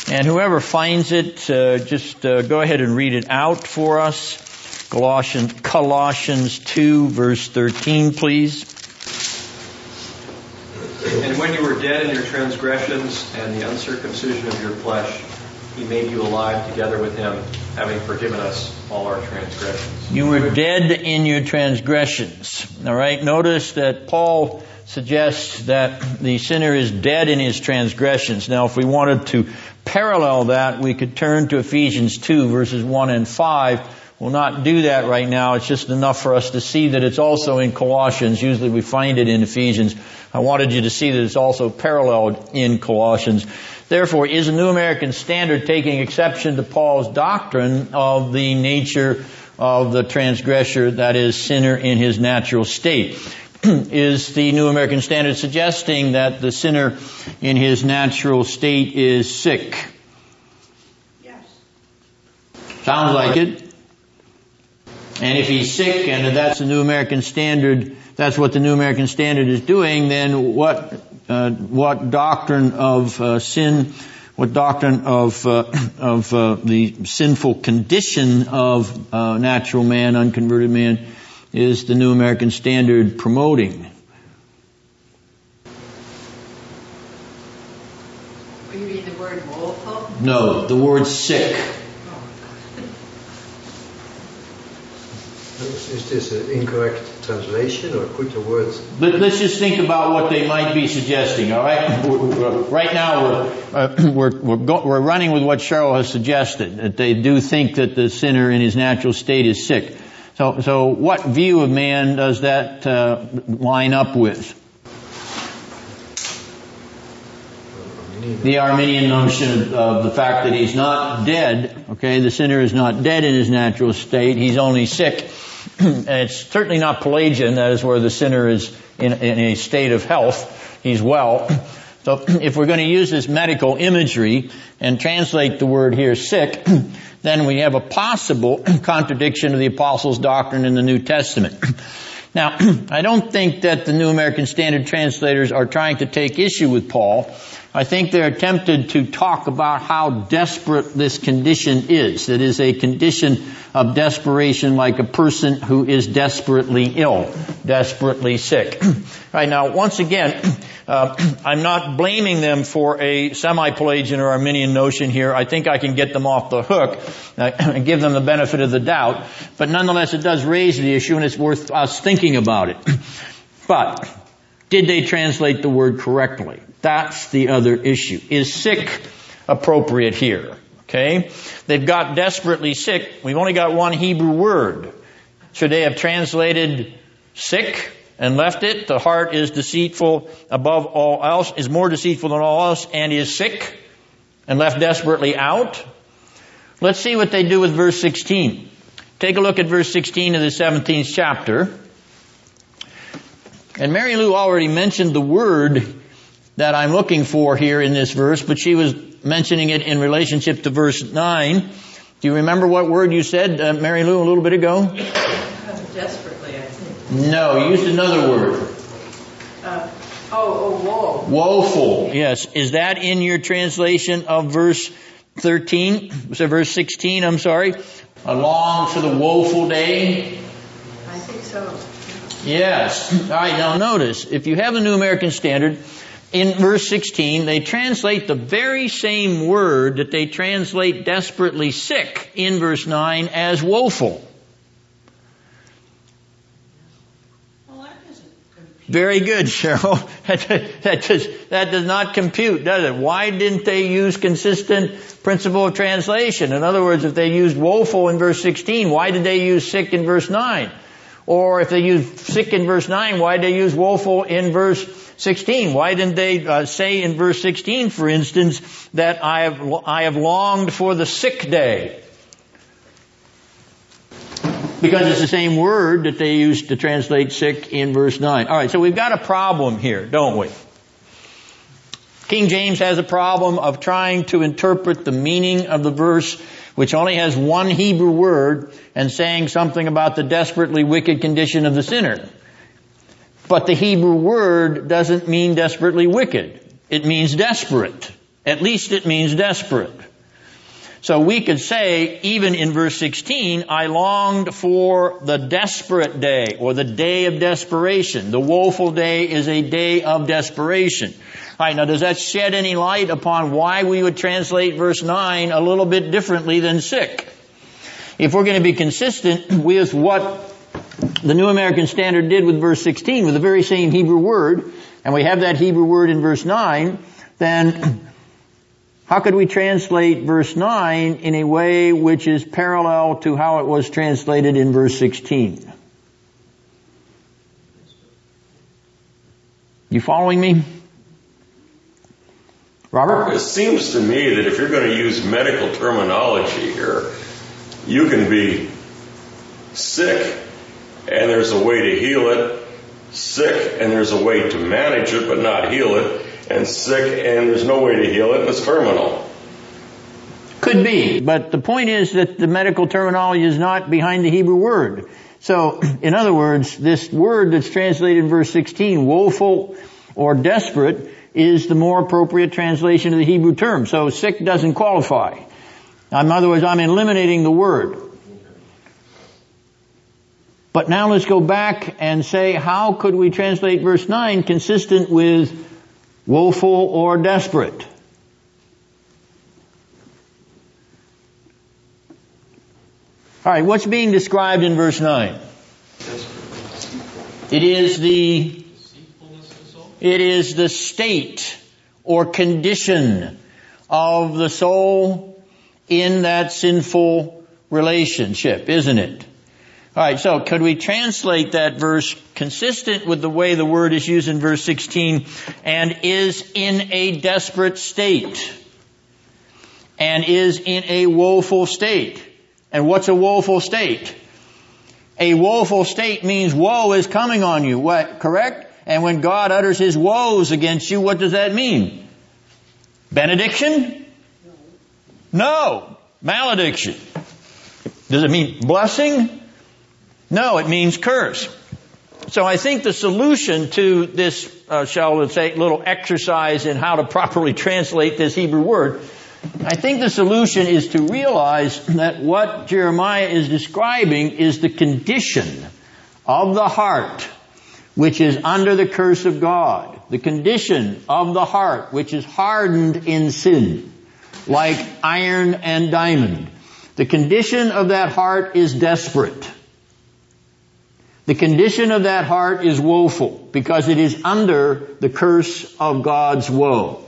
And whoever finds it, uh, just uh, go ahead and read it out for us. Colossians, Colossians 2 verse 13, please. And when you were dead in your transgressions and the uncircumcision of your flesh, he made you alive together with him, having forgiven us all our transgressions. You were dead in your transgressions. All right. Notice that Paul suggests that the sinner is dead in his transgressions. Now, if we wanted to parallel that, we could turn to Ephesians 2 verses 1 and 5. We'll not do that right now. It's just enough for us to see that it's also in Colossians. Usually we find it in Ephesians. I wanted you to see that it's also paralleled in Colossians. Therefore, is a New American Standard taking exception to Paul's doctrine of the nature of the transgressor, that is, sinner in his natural state? is the New American Standard suggesting that the sinner in his natural state is sick? Yes. Sounds like it. And if he's sick and that's the New American Standard, that's what the New American Standard is doing, then what, uh, what doctrine of uh, sin, what doctrine of, uh, of uh, the sinful condition of uh, natural man, unconverted man, is the New American Standard promoting? You mean the word woeful? No, the word sick. Is this an incorrect translation or could the word Let, us just think about what they might be suggesting, all right? Right now, we're, uh, we're, we're, go, we're running with what Cheryl has suggested, that they do think that the sinner in his natural state is sick. So, so what view of man does that uh, line up with? The Arminian notion of the fact that he's not dead, okay, the sinner is not dead in his natural state, he's only sick. and it's certainly not Pelagian, that is where the sinner is in, in a state of health, he's well. So if we're going to use this medical imagery and translate the word here sick, then we have a possible contradiction of the apostles' doctrine in the New Testament. Now, I don't think that the New American Standard translators are trying to take issue with Paul. I think they're tempted to talk about how desperate this condition is. It is a condition of desperation like a person who is desperately ill, desperately sick. right now, once again, uh, I'm not blaming them for a semi-Pelagian or Arminian notion here. I think I can get them off the hook uh, and give them the benefit of the doubt. But nonetheless, it does raise the issue and it's worth us thinking about it. But, did they translate the word correctly? That's the other issue. Is sick appropriate here? Okay? They've got desperately sick. We've only got one Hebrew word. Should they have translated sick and left it? The heart is deceitful above all else, is more deceitful than all else, and is sick, and left desperately out? Let's see what they do with verse 16. Take a look at verse 16 of the 17th chapter. And Mary Lou already mentioned the word that I'm looking for here in this verse, but she was mentioning it in relationship to verse 9. Do you remember what word you said, uh, Mary Lou, a little bit ago? Desperately, I think. No, you used another word. Uh, oh, oh, woe. Woeful. Yes. Is that in your translation of verse 13? Was it verse 16? I'm sorry. Along for the woeful day. I think so. Yes. All right. Now notice, if you have a New American Standard, in verse 16, they translate the very same word that they translate desperately sick in verse 9 as woeful. Very good, Cheryl. That, does, that does not compute, does it? Why didn't they use consistent principle of translation? In other words, if they used woeful in verse 16, why did they use sick in verse 9? Or if they used sick in verse 9, why did they use woeful in verse 16? Why didn't they uh, say in verse 16, for instance, that I have, I have longed for the sick day? Because it's the same word that they used to translate sick in verse 9. Alright, so we've got a problem here, don't we? King James has a problem of trying to interpret the meaning of the verse, which only has one Hebrew word, and saying something about the desperately wicked condition of the sinner. But the Hebrew word doesn't mean desperately wicked. It means desperate. At least it means desperate. So we could say, even in verse 16, I longed for the desperate day or the day of desperation. The woeful day is a day of desperation. Alright, now does that shed any light upon why we would translate verse 9 a little bit differently than sick? If we're going to be consistent with what the New American Standard did with verse 16 with the very same Hebrew word, and we have that Hebrew word in verse 9, then how could we translate verse 9 in a way which is parallel to how it was translated in verse 16? You following me? Robert? It seems to me that if you're going to use medical terminology here, you can be sick and there's a way to heal it, sick and there's a way to manage it but not heal it, and sick and there's no way to heal it and it's terminal. Could be, but the point is that the medical terminology is not behind the Hebrew word. So, in other words, this word that's translated in verse 16, woeful or desperate, is the more appropriate translation of the Hebrew term. So sick doesn't qualify. In other words, I'm eliminating the word. But now let's go back and say, how could we translate verse 9 consistent with woeful or desperate? Alright, what's being described in verse 9? It is the, it is the state or condition of the soul in that sinful relationship, isn't it? Alright, so could we translate that verse consistent with the way the word is used in verse 16 and is in a desperate state and is in a woeful state? And what's a woeful state? A woeful state means woe is coming on you. What, correct? And when God utters his woes against you, what does that mean? Benediction? No. Malediction. Does it mean blessing? No, it means curse. So I think the solution to this, uh, shall we say, little exercise in how to properly translate this Hebrew word I think the solution is to realize that what Jeremiah is describing is the condition of the heart which is under the curse of God. The condition of the heart which is hardened in sin, like iron and diamond. The condition of that heart is desperate. The condition of that heart is woeful because it is under the curse of God's woe.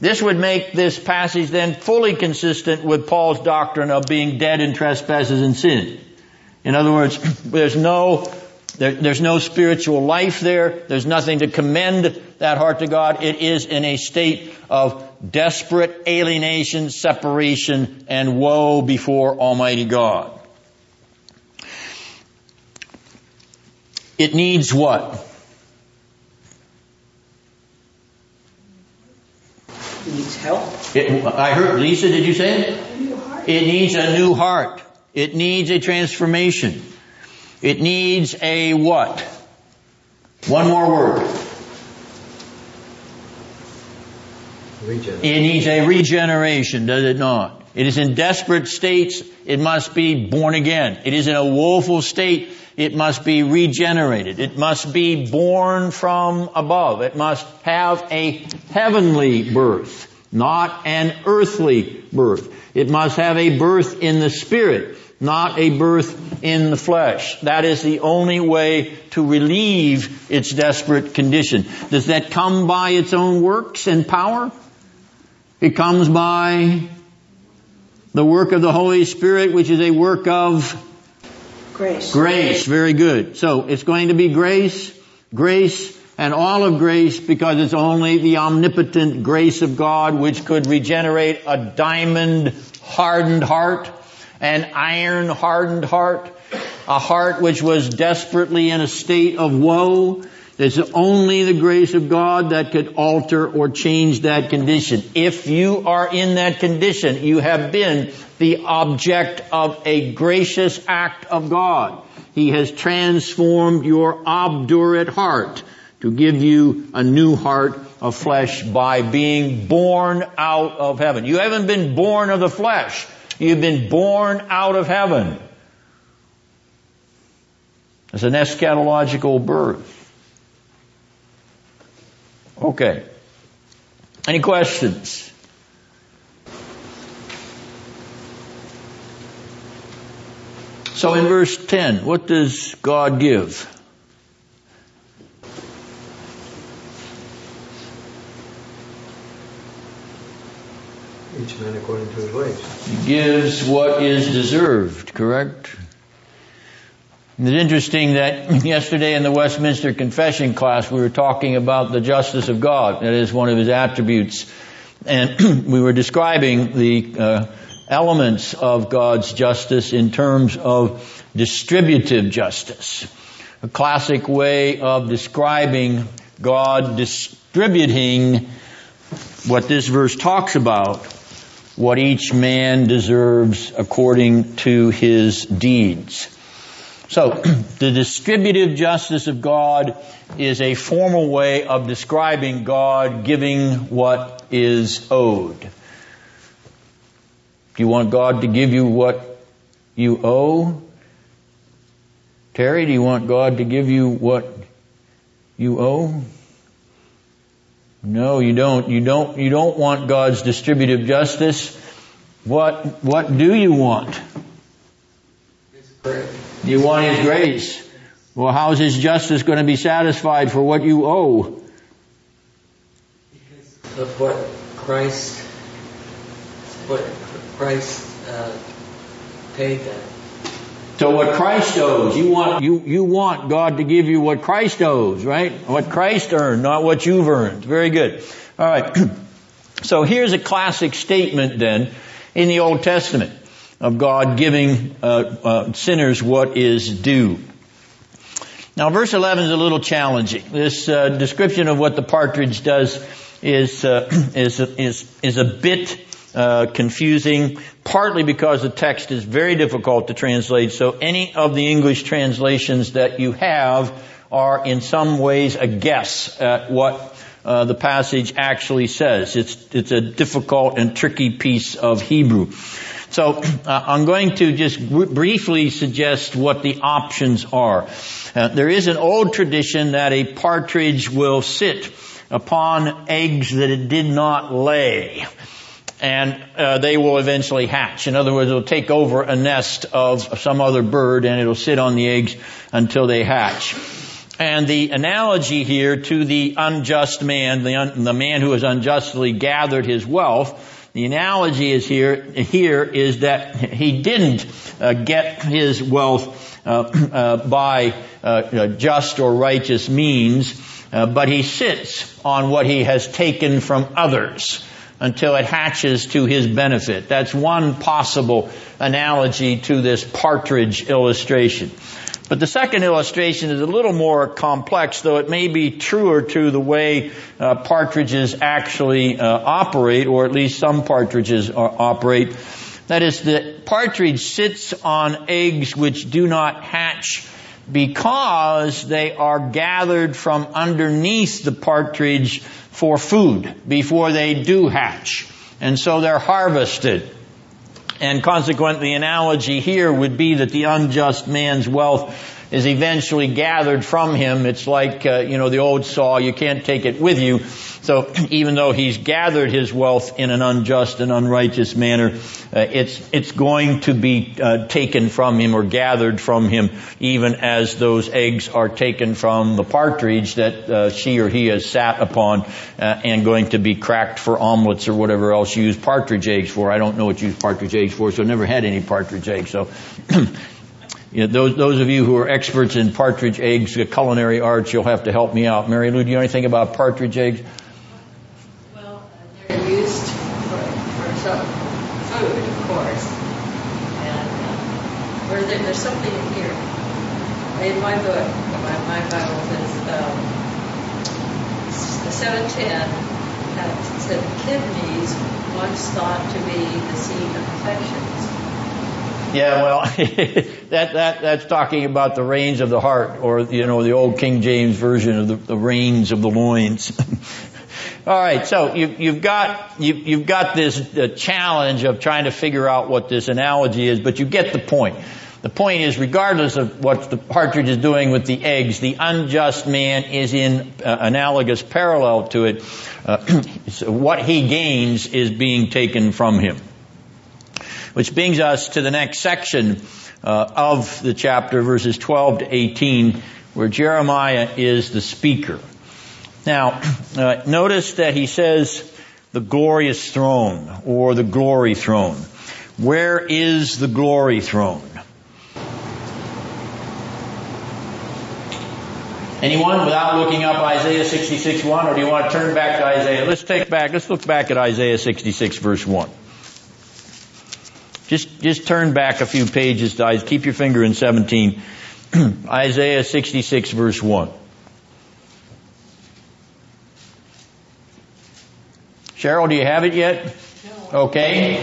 This would make this passage then fully consistent with Paul's doctrine of being dead in trespasses and sin. In other words, there's no, there, there's no spiritual life there. There's nothing to commend that heart to God. It is in a state of desperate alienation, separation, and woe before Almighty God. It needs what? It needs help. It, I heard, Lisa, did you say it? It needs a new heart. It needs a transformation. It needs a what? One more word. It needs a regeneration, does it not? It is in desperate states, it must be born again. It is in a woeful state, it must be regenerated. It must be born from above. It must have a heavenly birth, not an earthly birth. It must have a birth in the spirit, not a birth in the flesh. That is the only way to relieve its desperate condition. Does that come by its own works and power? It comes by the work of the Holy Spirit, which is a work of Grace. grace. Very good. So it's going to be grace, grace, and all of grace because it's only the omnipotent grace of God which could regenerate a diamond hardened heart, an iron hardened heart, a heart which was desperately in a state of woe. It's only the grace of God that could alter or change that condition. If you are in that condition, you have been the object of a gracious act of God. He has transformed your obdurate heart to give you a new heart of flesh by being born out of heaven. You haven't been born of the flesh. You've been born out of heaven. It's an eschatological birth. Okay. Any questions? So in verse 10, what does God give? Each man according to his ways. He gives what is deserved, correct? It's interesting that yesterday in the Westminster Confession class we were talking about the justice of God. That is one of his attributes. And we were describing the uh, elements of God's justice in terms of distributive justice. A classic way of describing God distributing what this verse talks about, what each man deserves according to his deeds. So, the distributive justice of God is a formal way of describing God giving what is owed. Do you want God to give you what you owe? Terry, do you want God to give you what you owe? No, you don't. You don't, you don't want God's distributive justice. What, what do you want? You want His grace. Well, how is His justice going to be satisfied for what you owe? Because of what Christ, what Christ uh, paid them. So what Christ owes, you want, you, you want God to give you what Christ owes, right? What Christ earned, not what you've earned. Very good. Alright. so here's a classic statement then in the Old Testament of God giving uh, uh, sinners what is due. Now, verse 11 is a little challenging. This uh, description of what the partridge does is uh, is is is a bit uh, confusing, partly because the text is very difficult to translate. So, any of the English translations that you have are in some ways a guess at what uh, the passage actually says. It's it's a difficult and tricky piece of Hebrew. So uh, I'm going to just br- briefly suggest what the options are. Uh, there is an old tradition that a partridge will sit upon eggs that it did not lay. And uh, they will eventually hatch. In other words, it'll take over a nest of some other bird and it'll sit on the eggs until they hatch. And the analogy here to the unjust man, the, un, the man who has unjustly gathered his wealth, the analogy is here, here is that he didn't uh, get his wealth uh, uh, by uh, just or righteous means, uh, but he sits on what he has taken from others until it hatches to his benefit. That's one possible analogy to this partridge illustration. But the second illustration is a little more complex, though it may be truer to the way uh, partridges actually uh, operate, or at least some partridges operate. That is, the partridge sits on eggs which do not hatch because they are gathered from underneath the partridge for food before they do hatch. And so they're harvested. And consequently, the analogy here would be that the unjust man's wealth is eventually gathered from him. It's like, uh, you know, the old saw, you can't take it with you. So even though he's gathered his wealth in an unjust and unrighteous manner, uh, it's, it's going to be uh, taken from him or gathered from him even as those eggs are taken from the partridge that uh, she or he has sat upon uh, and going to be cracked for omelets or whatever else you use partridge eggs for. I don't know what you use partridge eggs for, so I never had any partridge eggs. So You know, those, those of you who are experts in partridge eggs, the culinary arts, you'll have to help me out. Mary Lou, do you know anything about partridge eggs? Well, they're used for, for some food, of course. And uh, there, there's something in here. In my book, my, my Bible says um, the 710 had said kidneys once thought to be the seat of affections. Yeah, well, that, that, that's talking about the reins of the heart, or, you know, the old King James version of the, the reins of the loins. All right, so you, you've got you, you've got this uh, challenge of trying to figure out what this analogy is, but you get the point. The point is, regardless of what the partridge is doing with the eggs, the unjust man is in uh, analogous parallel to it. Uh, so what he gains is being taken from him. Which brings us to the next section uh, of the chapter, verses 12 to 18, where Jeremiah is the speaker. Now, uh, notice that he says the glorious throne or the glory throne. Where is the glory throne? Anyone without looking up Isaiah 66 1 or do you want to turn back to Isaiah? Let's take back, let's look back at Isaiah 66 verse 1. Just, just turn back a few pages to keep your finger in 17. Isaiah 66 verse 1. Cheryl, do you have it yet? No. Okay.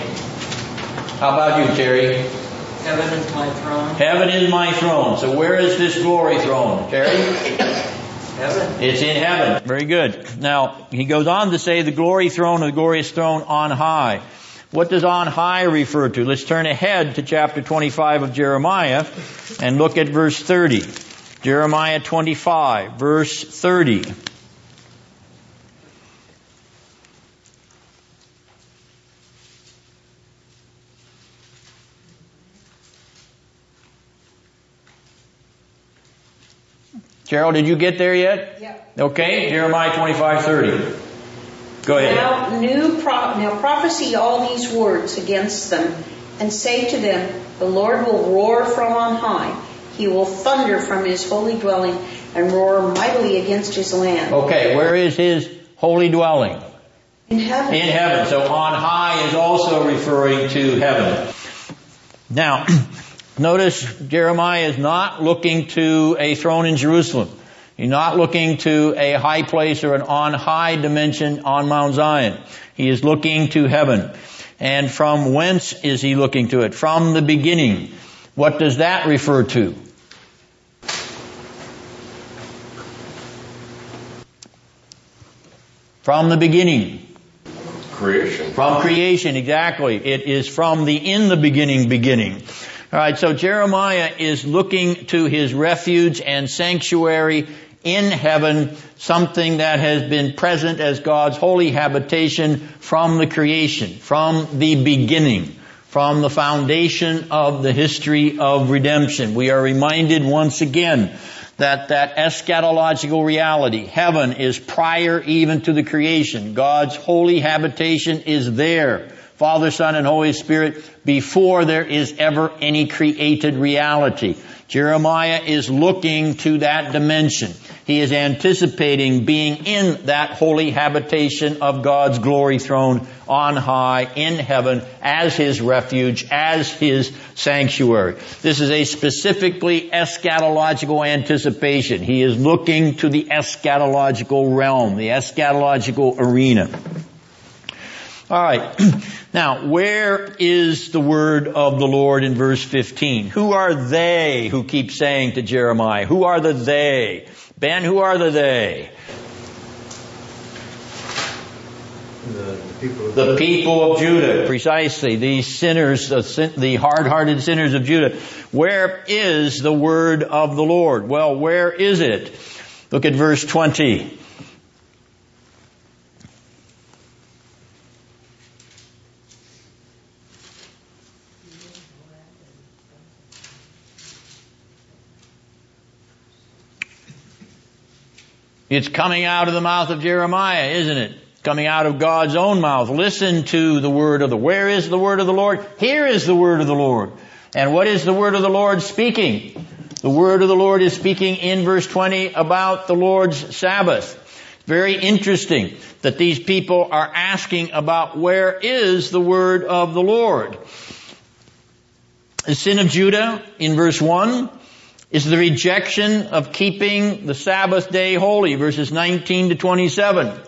How about you, Terry? Heaven is my throne. Heaven is my throne. So where is this glory throne, Terry? Heaven. It's in heaven. Very good. Now, he goes on to say the glory throne the glorious throne on high. What does on high refer to? Let's turn ahead to chapter 25 of Jeremiah and look at verse 30. Jeremiah 25, verse 30. Gerald, did you get there yet? Okay, Jeremiah 25, 30. Go ahead. Now, new pro- now prophesy all these words against them, and say to them, The Lord will roar from on high. He will thunder from his holy dwelling and roar mightily against his land. Okay, where is his holy dwelling? In heaven. In heaven. So on high is also referring to heaven. Now, Notice Jeremiah is not looking to a throne in Jerusalem. He's not looking to a high place or an on high dimension on Mount Zion. He is looking to heaven. And from whence is he looking to it? From the beginning. What does that refer to? From the beginning. Creation. From creation, exactly. It is from the in the beginning beginning. Alright, so Jeremiah is looking to his refuge and sanctuary in heaven, something that has been present as God's holy habitation from the creation, from the beginning, from the foundation of the history of redemption. We are reminded once again that that eschatological reality, heaven is prior even to the creation. God's holy habitation is there. Father, Son, and Holy Spirit before there is ever any created reality. Jeremiah is looking to that dimension. He is anticipating being in that holy habitation of God's glory throne on high in heaven as his refuge, as his sanctuary. This is a specifically eschatological anticipation. He is looking to the eschatological realm, the eschatological arena. All right. Now, where is the word of the Lord in verse 15? Who are they who keep saying to Jeremiah? Who are the they? Ben, who are the they? The, people of The people of Judah, precisely. These sinners, the hard-hearted sinners of Judah. Where is the word of the Lord? Well, where is it? Look at verse 20. It's coming out of the mouth of Jeremiah, isn't it? Coming out of God's own mouth. Listen to the word of the, where is the word of the Lord? Here is the word of the Lord. And what is the word of the Lord speaking? The word of the Lord is speaking in verse 20 about the Lord's Sabbath. Very interesting that these people are asking about where is the word of the Lord. The sin of Judah in verse 1 is the rejection of keeping the Sabbath day holy, verses 19 to 27.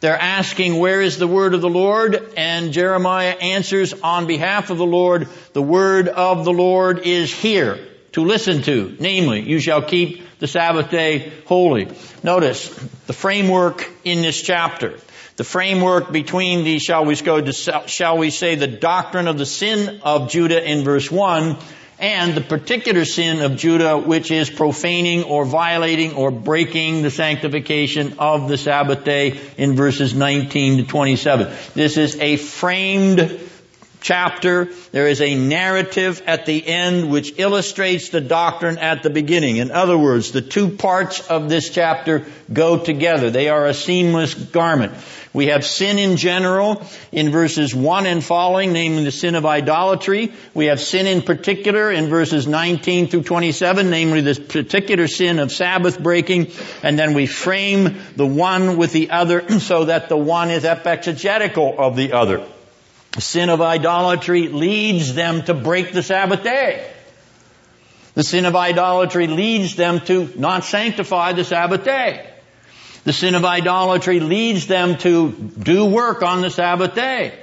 They're asking, where is the word of the Lord? And Jeremiah answers on behalf of the Lord, the word of the Lord is here to listen to. Namely, you shall keep the Sabbath day holy. Notice the framework in this chapter. The framework between the, shall we go to, shall we say, the doctrine of the sin of Judah in verse 1 and the particular sin of Judah, which is profaning or violating or breaking the sanctification of the Sabbath day in verses 19 to 27. This is a framed chapter. There is a narrative at the end which illustrates the doctrine at the beginning. In other words, the two parts of this chapter go together. They are a seamless garment. We have sin in general in verses 1 and following, namely the sin of idolatry. We have sin in particular in verses 19 through 27, namely this particular sin of Sabbath breaking. And then we frame the one with the other so that the one is exegetical of the other. The sin of idolatry leads them to break the Sabbath day. The sin of idolatry leads them to not sanctify the Sabbath day. The sin of idolatry leads them to do work on the Sabbath day,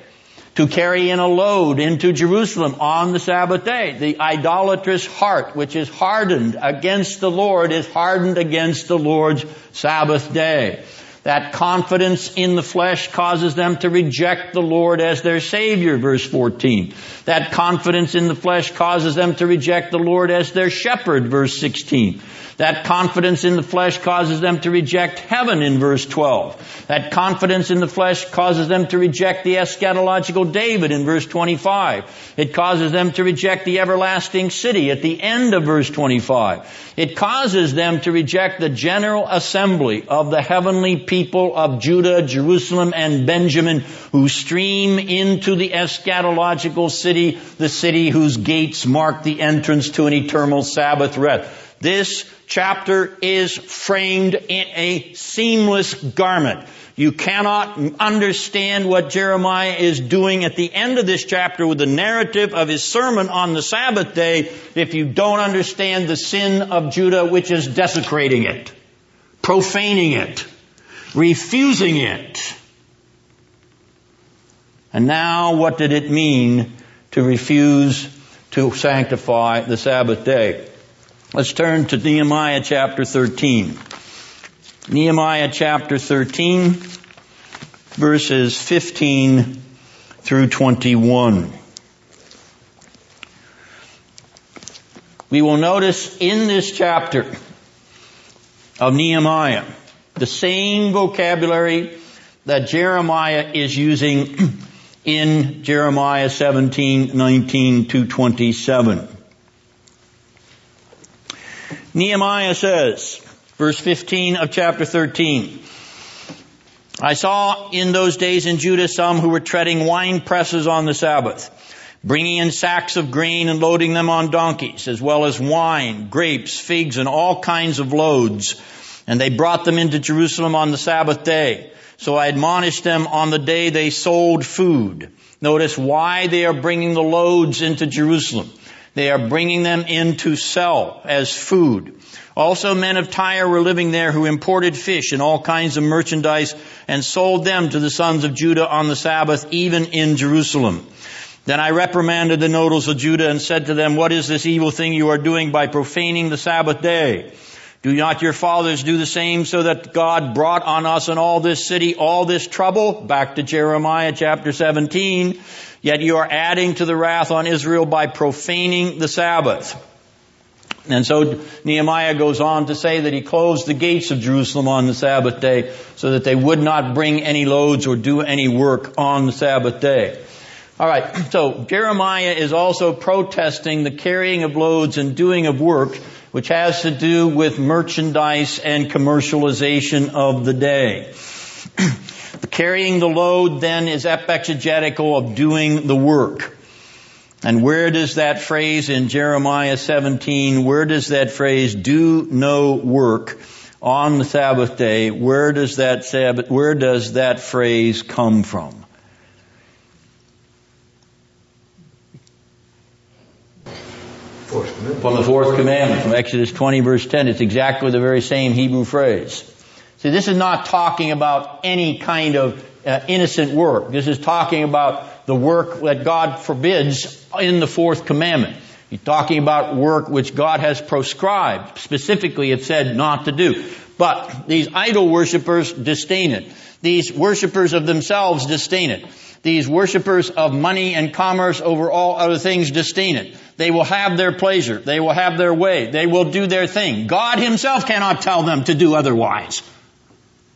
to carry in a load into Jerusalem on the Sabbath day. The idolatrous heart, which is hardened against the Lord, is hardened against the Lord's Sabbath day. That confidence in the flesh causes them to reject the Lord as their Savior, verse 14. That confidence in the flesh causes them to reject the Lord as their shepherd, verse 16. That confidence in the flesh causes them to reject heaven in verse 12. That confidence in the flesh causes them to reject the eschatological David in verse 25. It causes them to reject the everlasting city at the end of verse 25. It causes them to reject the general assembly of the heavenly people of Judah, Jerusalem, and Benjamin who stream into the eschatological city, the city whose gates mark the entrance to an eternal Sabbath rest. This chapter is framed in a seamless garment. You cannot understand what Jeremiah is doing at the end of this chapter with the narrative of his sermon on the Sabbath day if you don't understand the sin of Judah which is desecrating it, profaning it, refusing it. And now what did it mean to refuse to sanctify the Sabbath day? Let's turn to Nehemiah chapter 13. Nehemiah chapter 13, verses 15 through 21. We will notice in this chapter of Nehemiah the same vocabulary that Jeremiah is using in Jeremiah 17, 19 to 27. Nehemiah says, verse 15 of chapter 13, I saw in those days in Judah some who were treading wine presses on the Sabbath, bringing in sacks of grain and loading them on donkeys, as well as wine, grapes, figs, and all kinds of loads. And they brought them into Jerusalem on the Sabbath day. So I admonished them on the day they sold food. Notice why they are bringing the loads into Jerusalem. They are bringing them in to sell as food. Also men of Tyre were living there who imported fish and all kinds of merchandise and sold them to the sons of Judah on the Sabbath, even in Jerusalem. Then I reprimanded the nobles of Judah and said to them, what is this evil thing you are doing by profaning the Sabbath day? Do not your fathers do the same so that God brought on us and all this city all this trouble? Back to Jeremiah chapter 17. Yet you are adding to the wrath on Israel by profaning the Sabbath. And so Nehemiah goes on to say that he closed the gates of Jerusalem on the Sabbath day so that they would not bring any loads or do any work on the Sabbath day. Alright, so Jeremiah is also protesting the carrying of loads and doing of work which has to do with merchandise and commercialization of the day. Carrying the load then is epexegetical of doing the work. And where does that phrase in Jeremiah 17, where does that phrase do no work on the Sabbath day, where does that Sabbath, where does that phrase come from? From the fourth commandment, from Exodus 20 verse 10. It's exactly the very same Hebrew phrase. See, this is not talking about any kind of uh, innocent work. This is talking about the work that God forbids in the fourth commandment. He's talking about work which God has proscribed. Specifically, it said not to do. But these idol worshippers disdain it. These worshippers of themselves disdain it. These worshippers of money and commerce over all other things disdain it. They will have their pleasure. They will have their way. They will do their thing. God himself cannot tell them to do otherwise.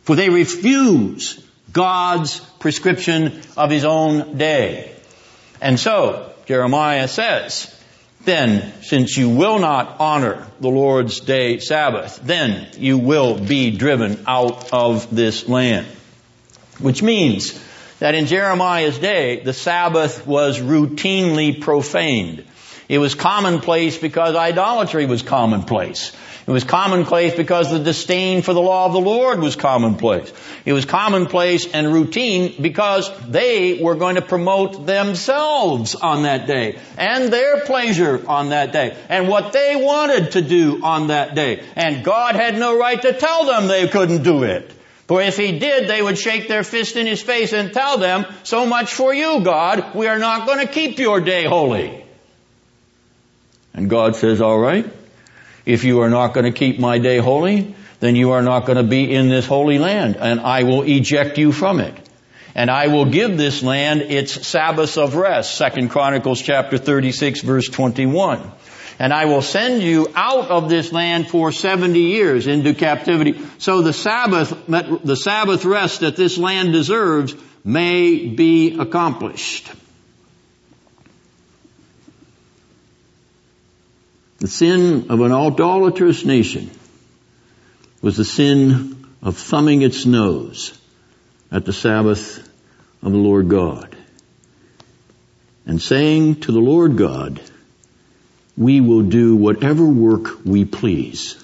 For they refuse God's prescription of his own day. And so, Jeremiah says, then, since you will not honor the Lord's day Sabbath, then you will be driven out of this land. Which means that in Jeremiah's day, the Sabbath was routinely profaned. It was commonplace because idolatry was commonplace. It was commonplace because the disdain for the law of the Lord was commonplace. It was commonplace and routine because they were going to promote themselves on that day and their pleasure on that day and what they wanted to do on that day. And God had no right to tell them they couldn't do it. For if he did, they would shake their fist in his face and tell them, so much for you, God, we are not going to keep your day holy. And God says, alright, if you are not going to keep my day holy, then you are not going to be in this holy land, and I will eject you from it. And I will give this land its Sabbaths of rest. Second Chronicles chapter 36 verse 21. And I will send you out of this land for 70 years into captivity. So the Sabbath, the Sabbath rest that this land deserves may be accomplished. The sin of an idolatrous nation was the sin of thumbing its nose at the Sabbath of the Lord God and saying to the Lord God, we will do whatever work we please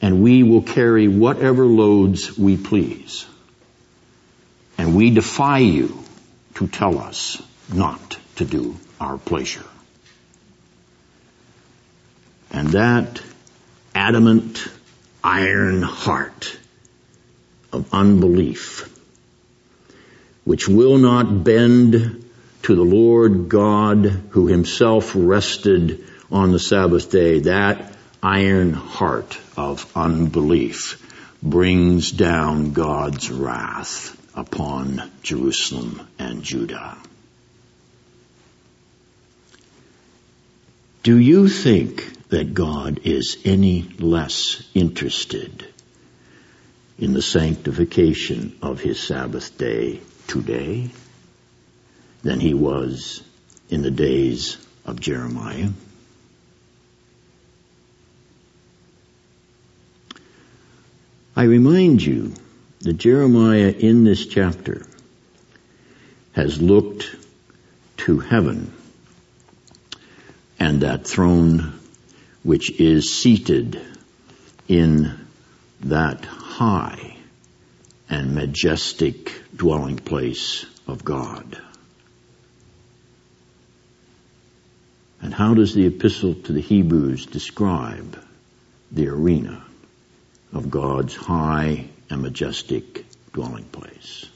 and we will carry whatever loads we please. And we defy you to tell us not to do our pleasure. And that adamant iron heart of unbelief, which will not bend to the Lord God who himself rested on the Sabbath day, that iron heart of unbelief brings down God's wrath upon Jerusalem and Judah. Do you think that God is any less interested in the sanctification of his Sabbath day today than he was in the days of Jeremiah? I remind you that Jeremiah in this chapter has looked to heaven and that throne which is seated in that high and majestic dwelling place of God. And how does the epistle to the Hebrews describe the arena of God's high and majestic dwelling place?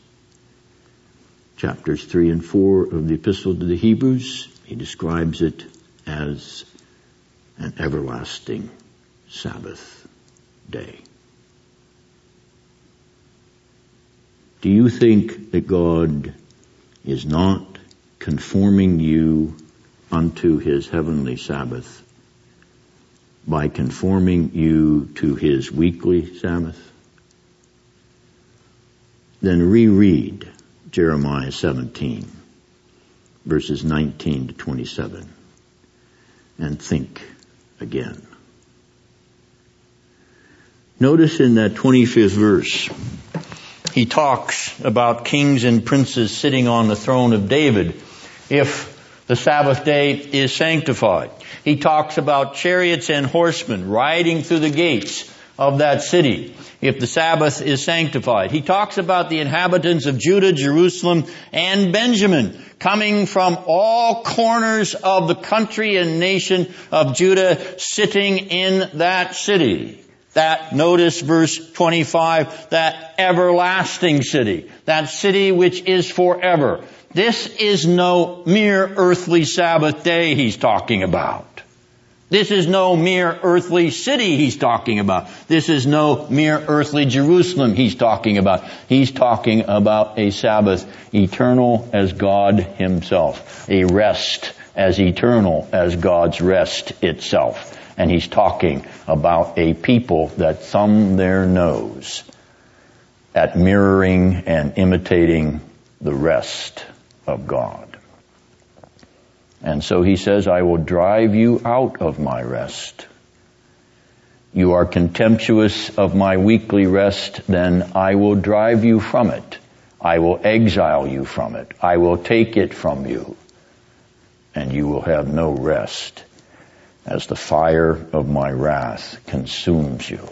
Chapters 3 and 4 of the epistle to the Hebrews, he describes it as an everlasting Sabbath day. Do you think that God is not conforming you unto his heavenly Sabbath by conforming you to his weekly Sabbath? Then reread Jeremiah 17 verses 19 to 27 and think again. Notice in that 25th verse, he talks about kings and princes sitting on the throne of David if the Sabbath day is sanctified. He talks about chariots and horsemen riding through the gates of that city if the Sabbath is sanctified. He talks about the inhabitants of Judah, Jerusalem, and Benjamin coming from all corners of the country and nation of Judah sitting in that city. That, notice verse 25, that everlasting city. That city which is forever. This is no mere earthly Sabbath day he's talking about. This is no mere earthly city he's talking about. This is no mere earthly Jerusalem he's talking about. He's talking about a Sabbath eternal as God himself. A rest as eternal as God's rest itself. And he's talking about a people that thumb their nose at mirroring and imitating the rest of God. And so he says, I will drive you out of my rest. You are contemptuous of my weekly rest, then I will drive you from it. I will exile you from it. I will take it from you. And you will have no rest as the fire of my wrath consumes you.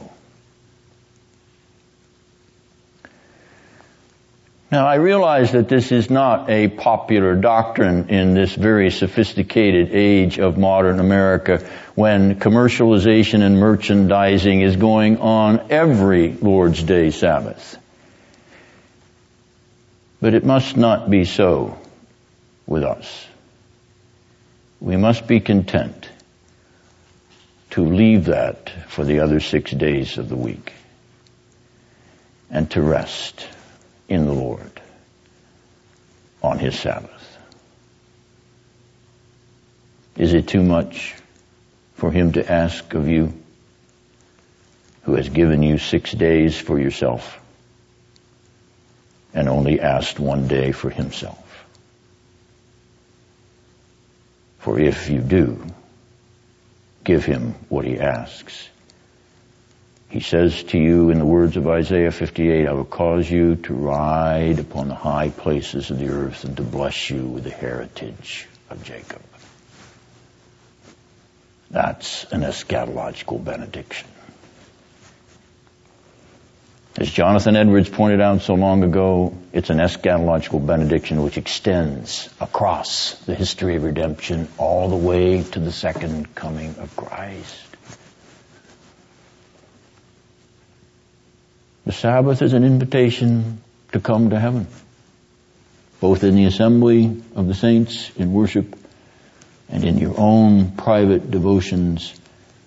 Now I realize that this is not a popular doctrine in this very sophisticated age of modern America when commercialization and merchandising is going on every Lord's Day Sabbath. But it must not be so with us. We must be content to leave that for the other six days of the week and to rest in the Lord on His Sabbath. Is it too much for Him to ask of you who has given you six days for yourself and only asked one day for Himself? For if you do, give Him what He asks he says to you in the words of Isaiah 58, I will cause you to ride upon the high places of the earth and to bless you with the heritage of Jacob. That's an eschatological benediction. As Jonathan Edwards pointed out so long ago, it's an eschatological benediction which extends across the history of redemption all the way to the second coming of Christ. The Sabbath is an invitation to come to heaven, both in the assembly of the saints in worship and in your own private devotions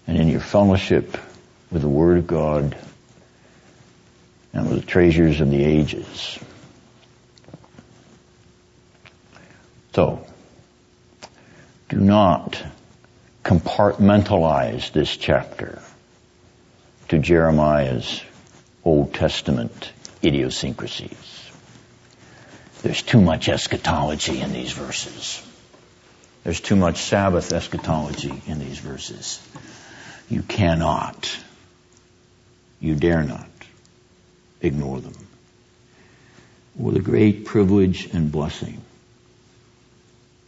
and in your fellowship with the Word of God and with the treasures of the ages. So, do not compartmentalize this chapter to Jeremiah's Old Testament idiosyncrasies. There's too much eschatology in these verses. There's too much Sabbath eschatology in these verses. You cannot, you dare not ignore them. With the great privilege and blessing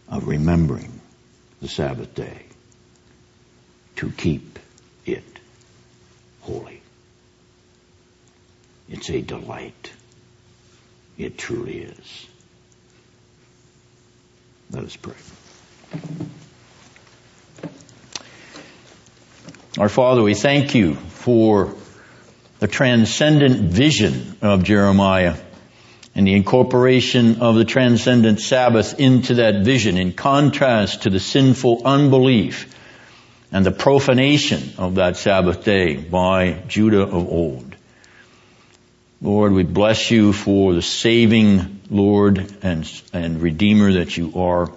of remembering the Sabbath day to keep it holy. It's a delight. It truly is. Let us pray. Our Father, we thank you for the transcendent vision of Jeremiah and the incorporation of the transcendent Sabbath into that vision in contrast to the sinful unbelief and the profanation of that Sabbath day by Judah of old. Lord, we bless you for the saving Lord and, and Redeemer that you are.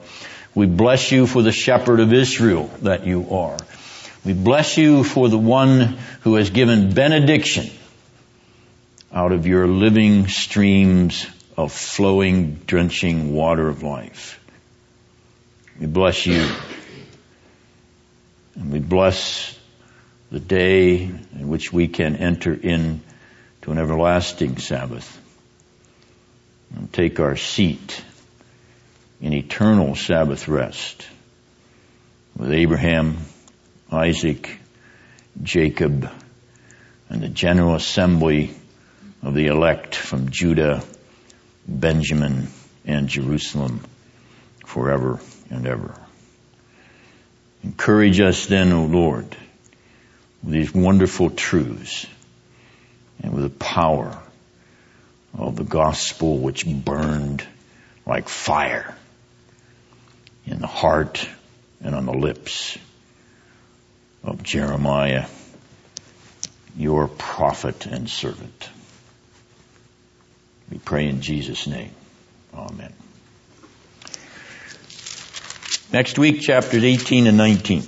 We bless you for the shepherd of Israel that you are. We bless you for the one who has given benediction out of your living streams of flowing, drenching water of life. We bless you. And we bless the day in which we can enter in to an everlasting Sabbath and take our seat in eternal Sabbath rest with Abraham, Isaac, Jacob, and the general assembly of the elect from Judah, Benjamin, and Jerusalem forever and ever. Encourage us then, O Lord, with these wonderful truths and with the power of the gospel which burned like fire in the heart and on the lips of Jeremiah, your prophet and servant. We pray in Jesus' name. Amen. Next week, chapters 18 and 19.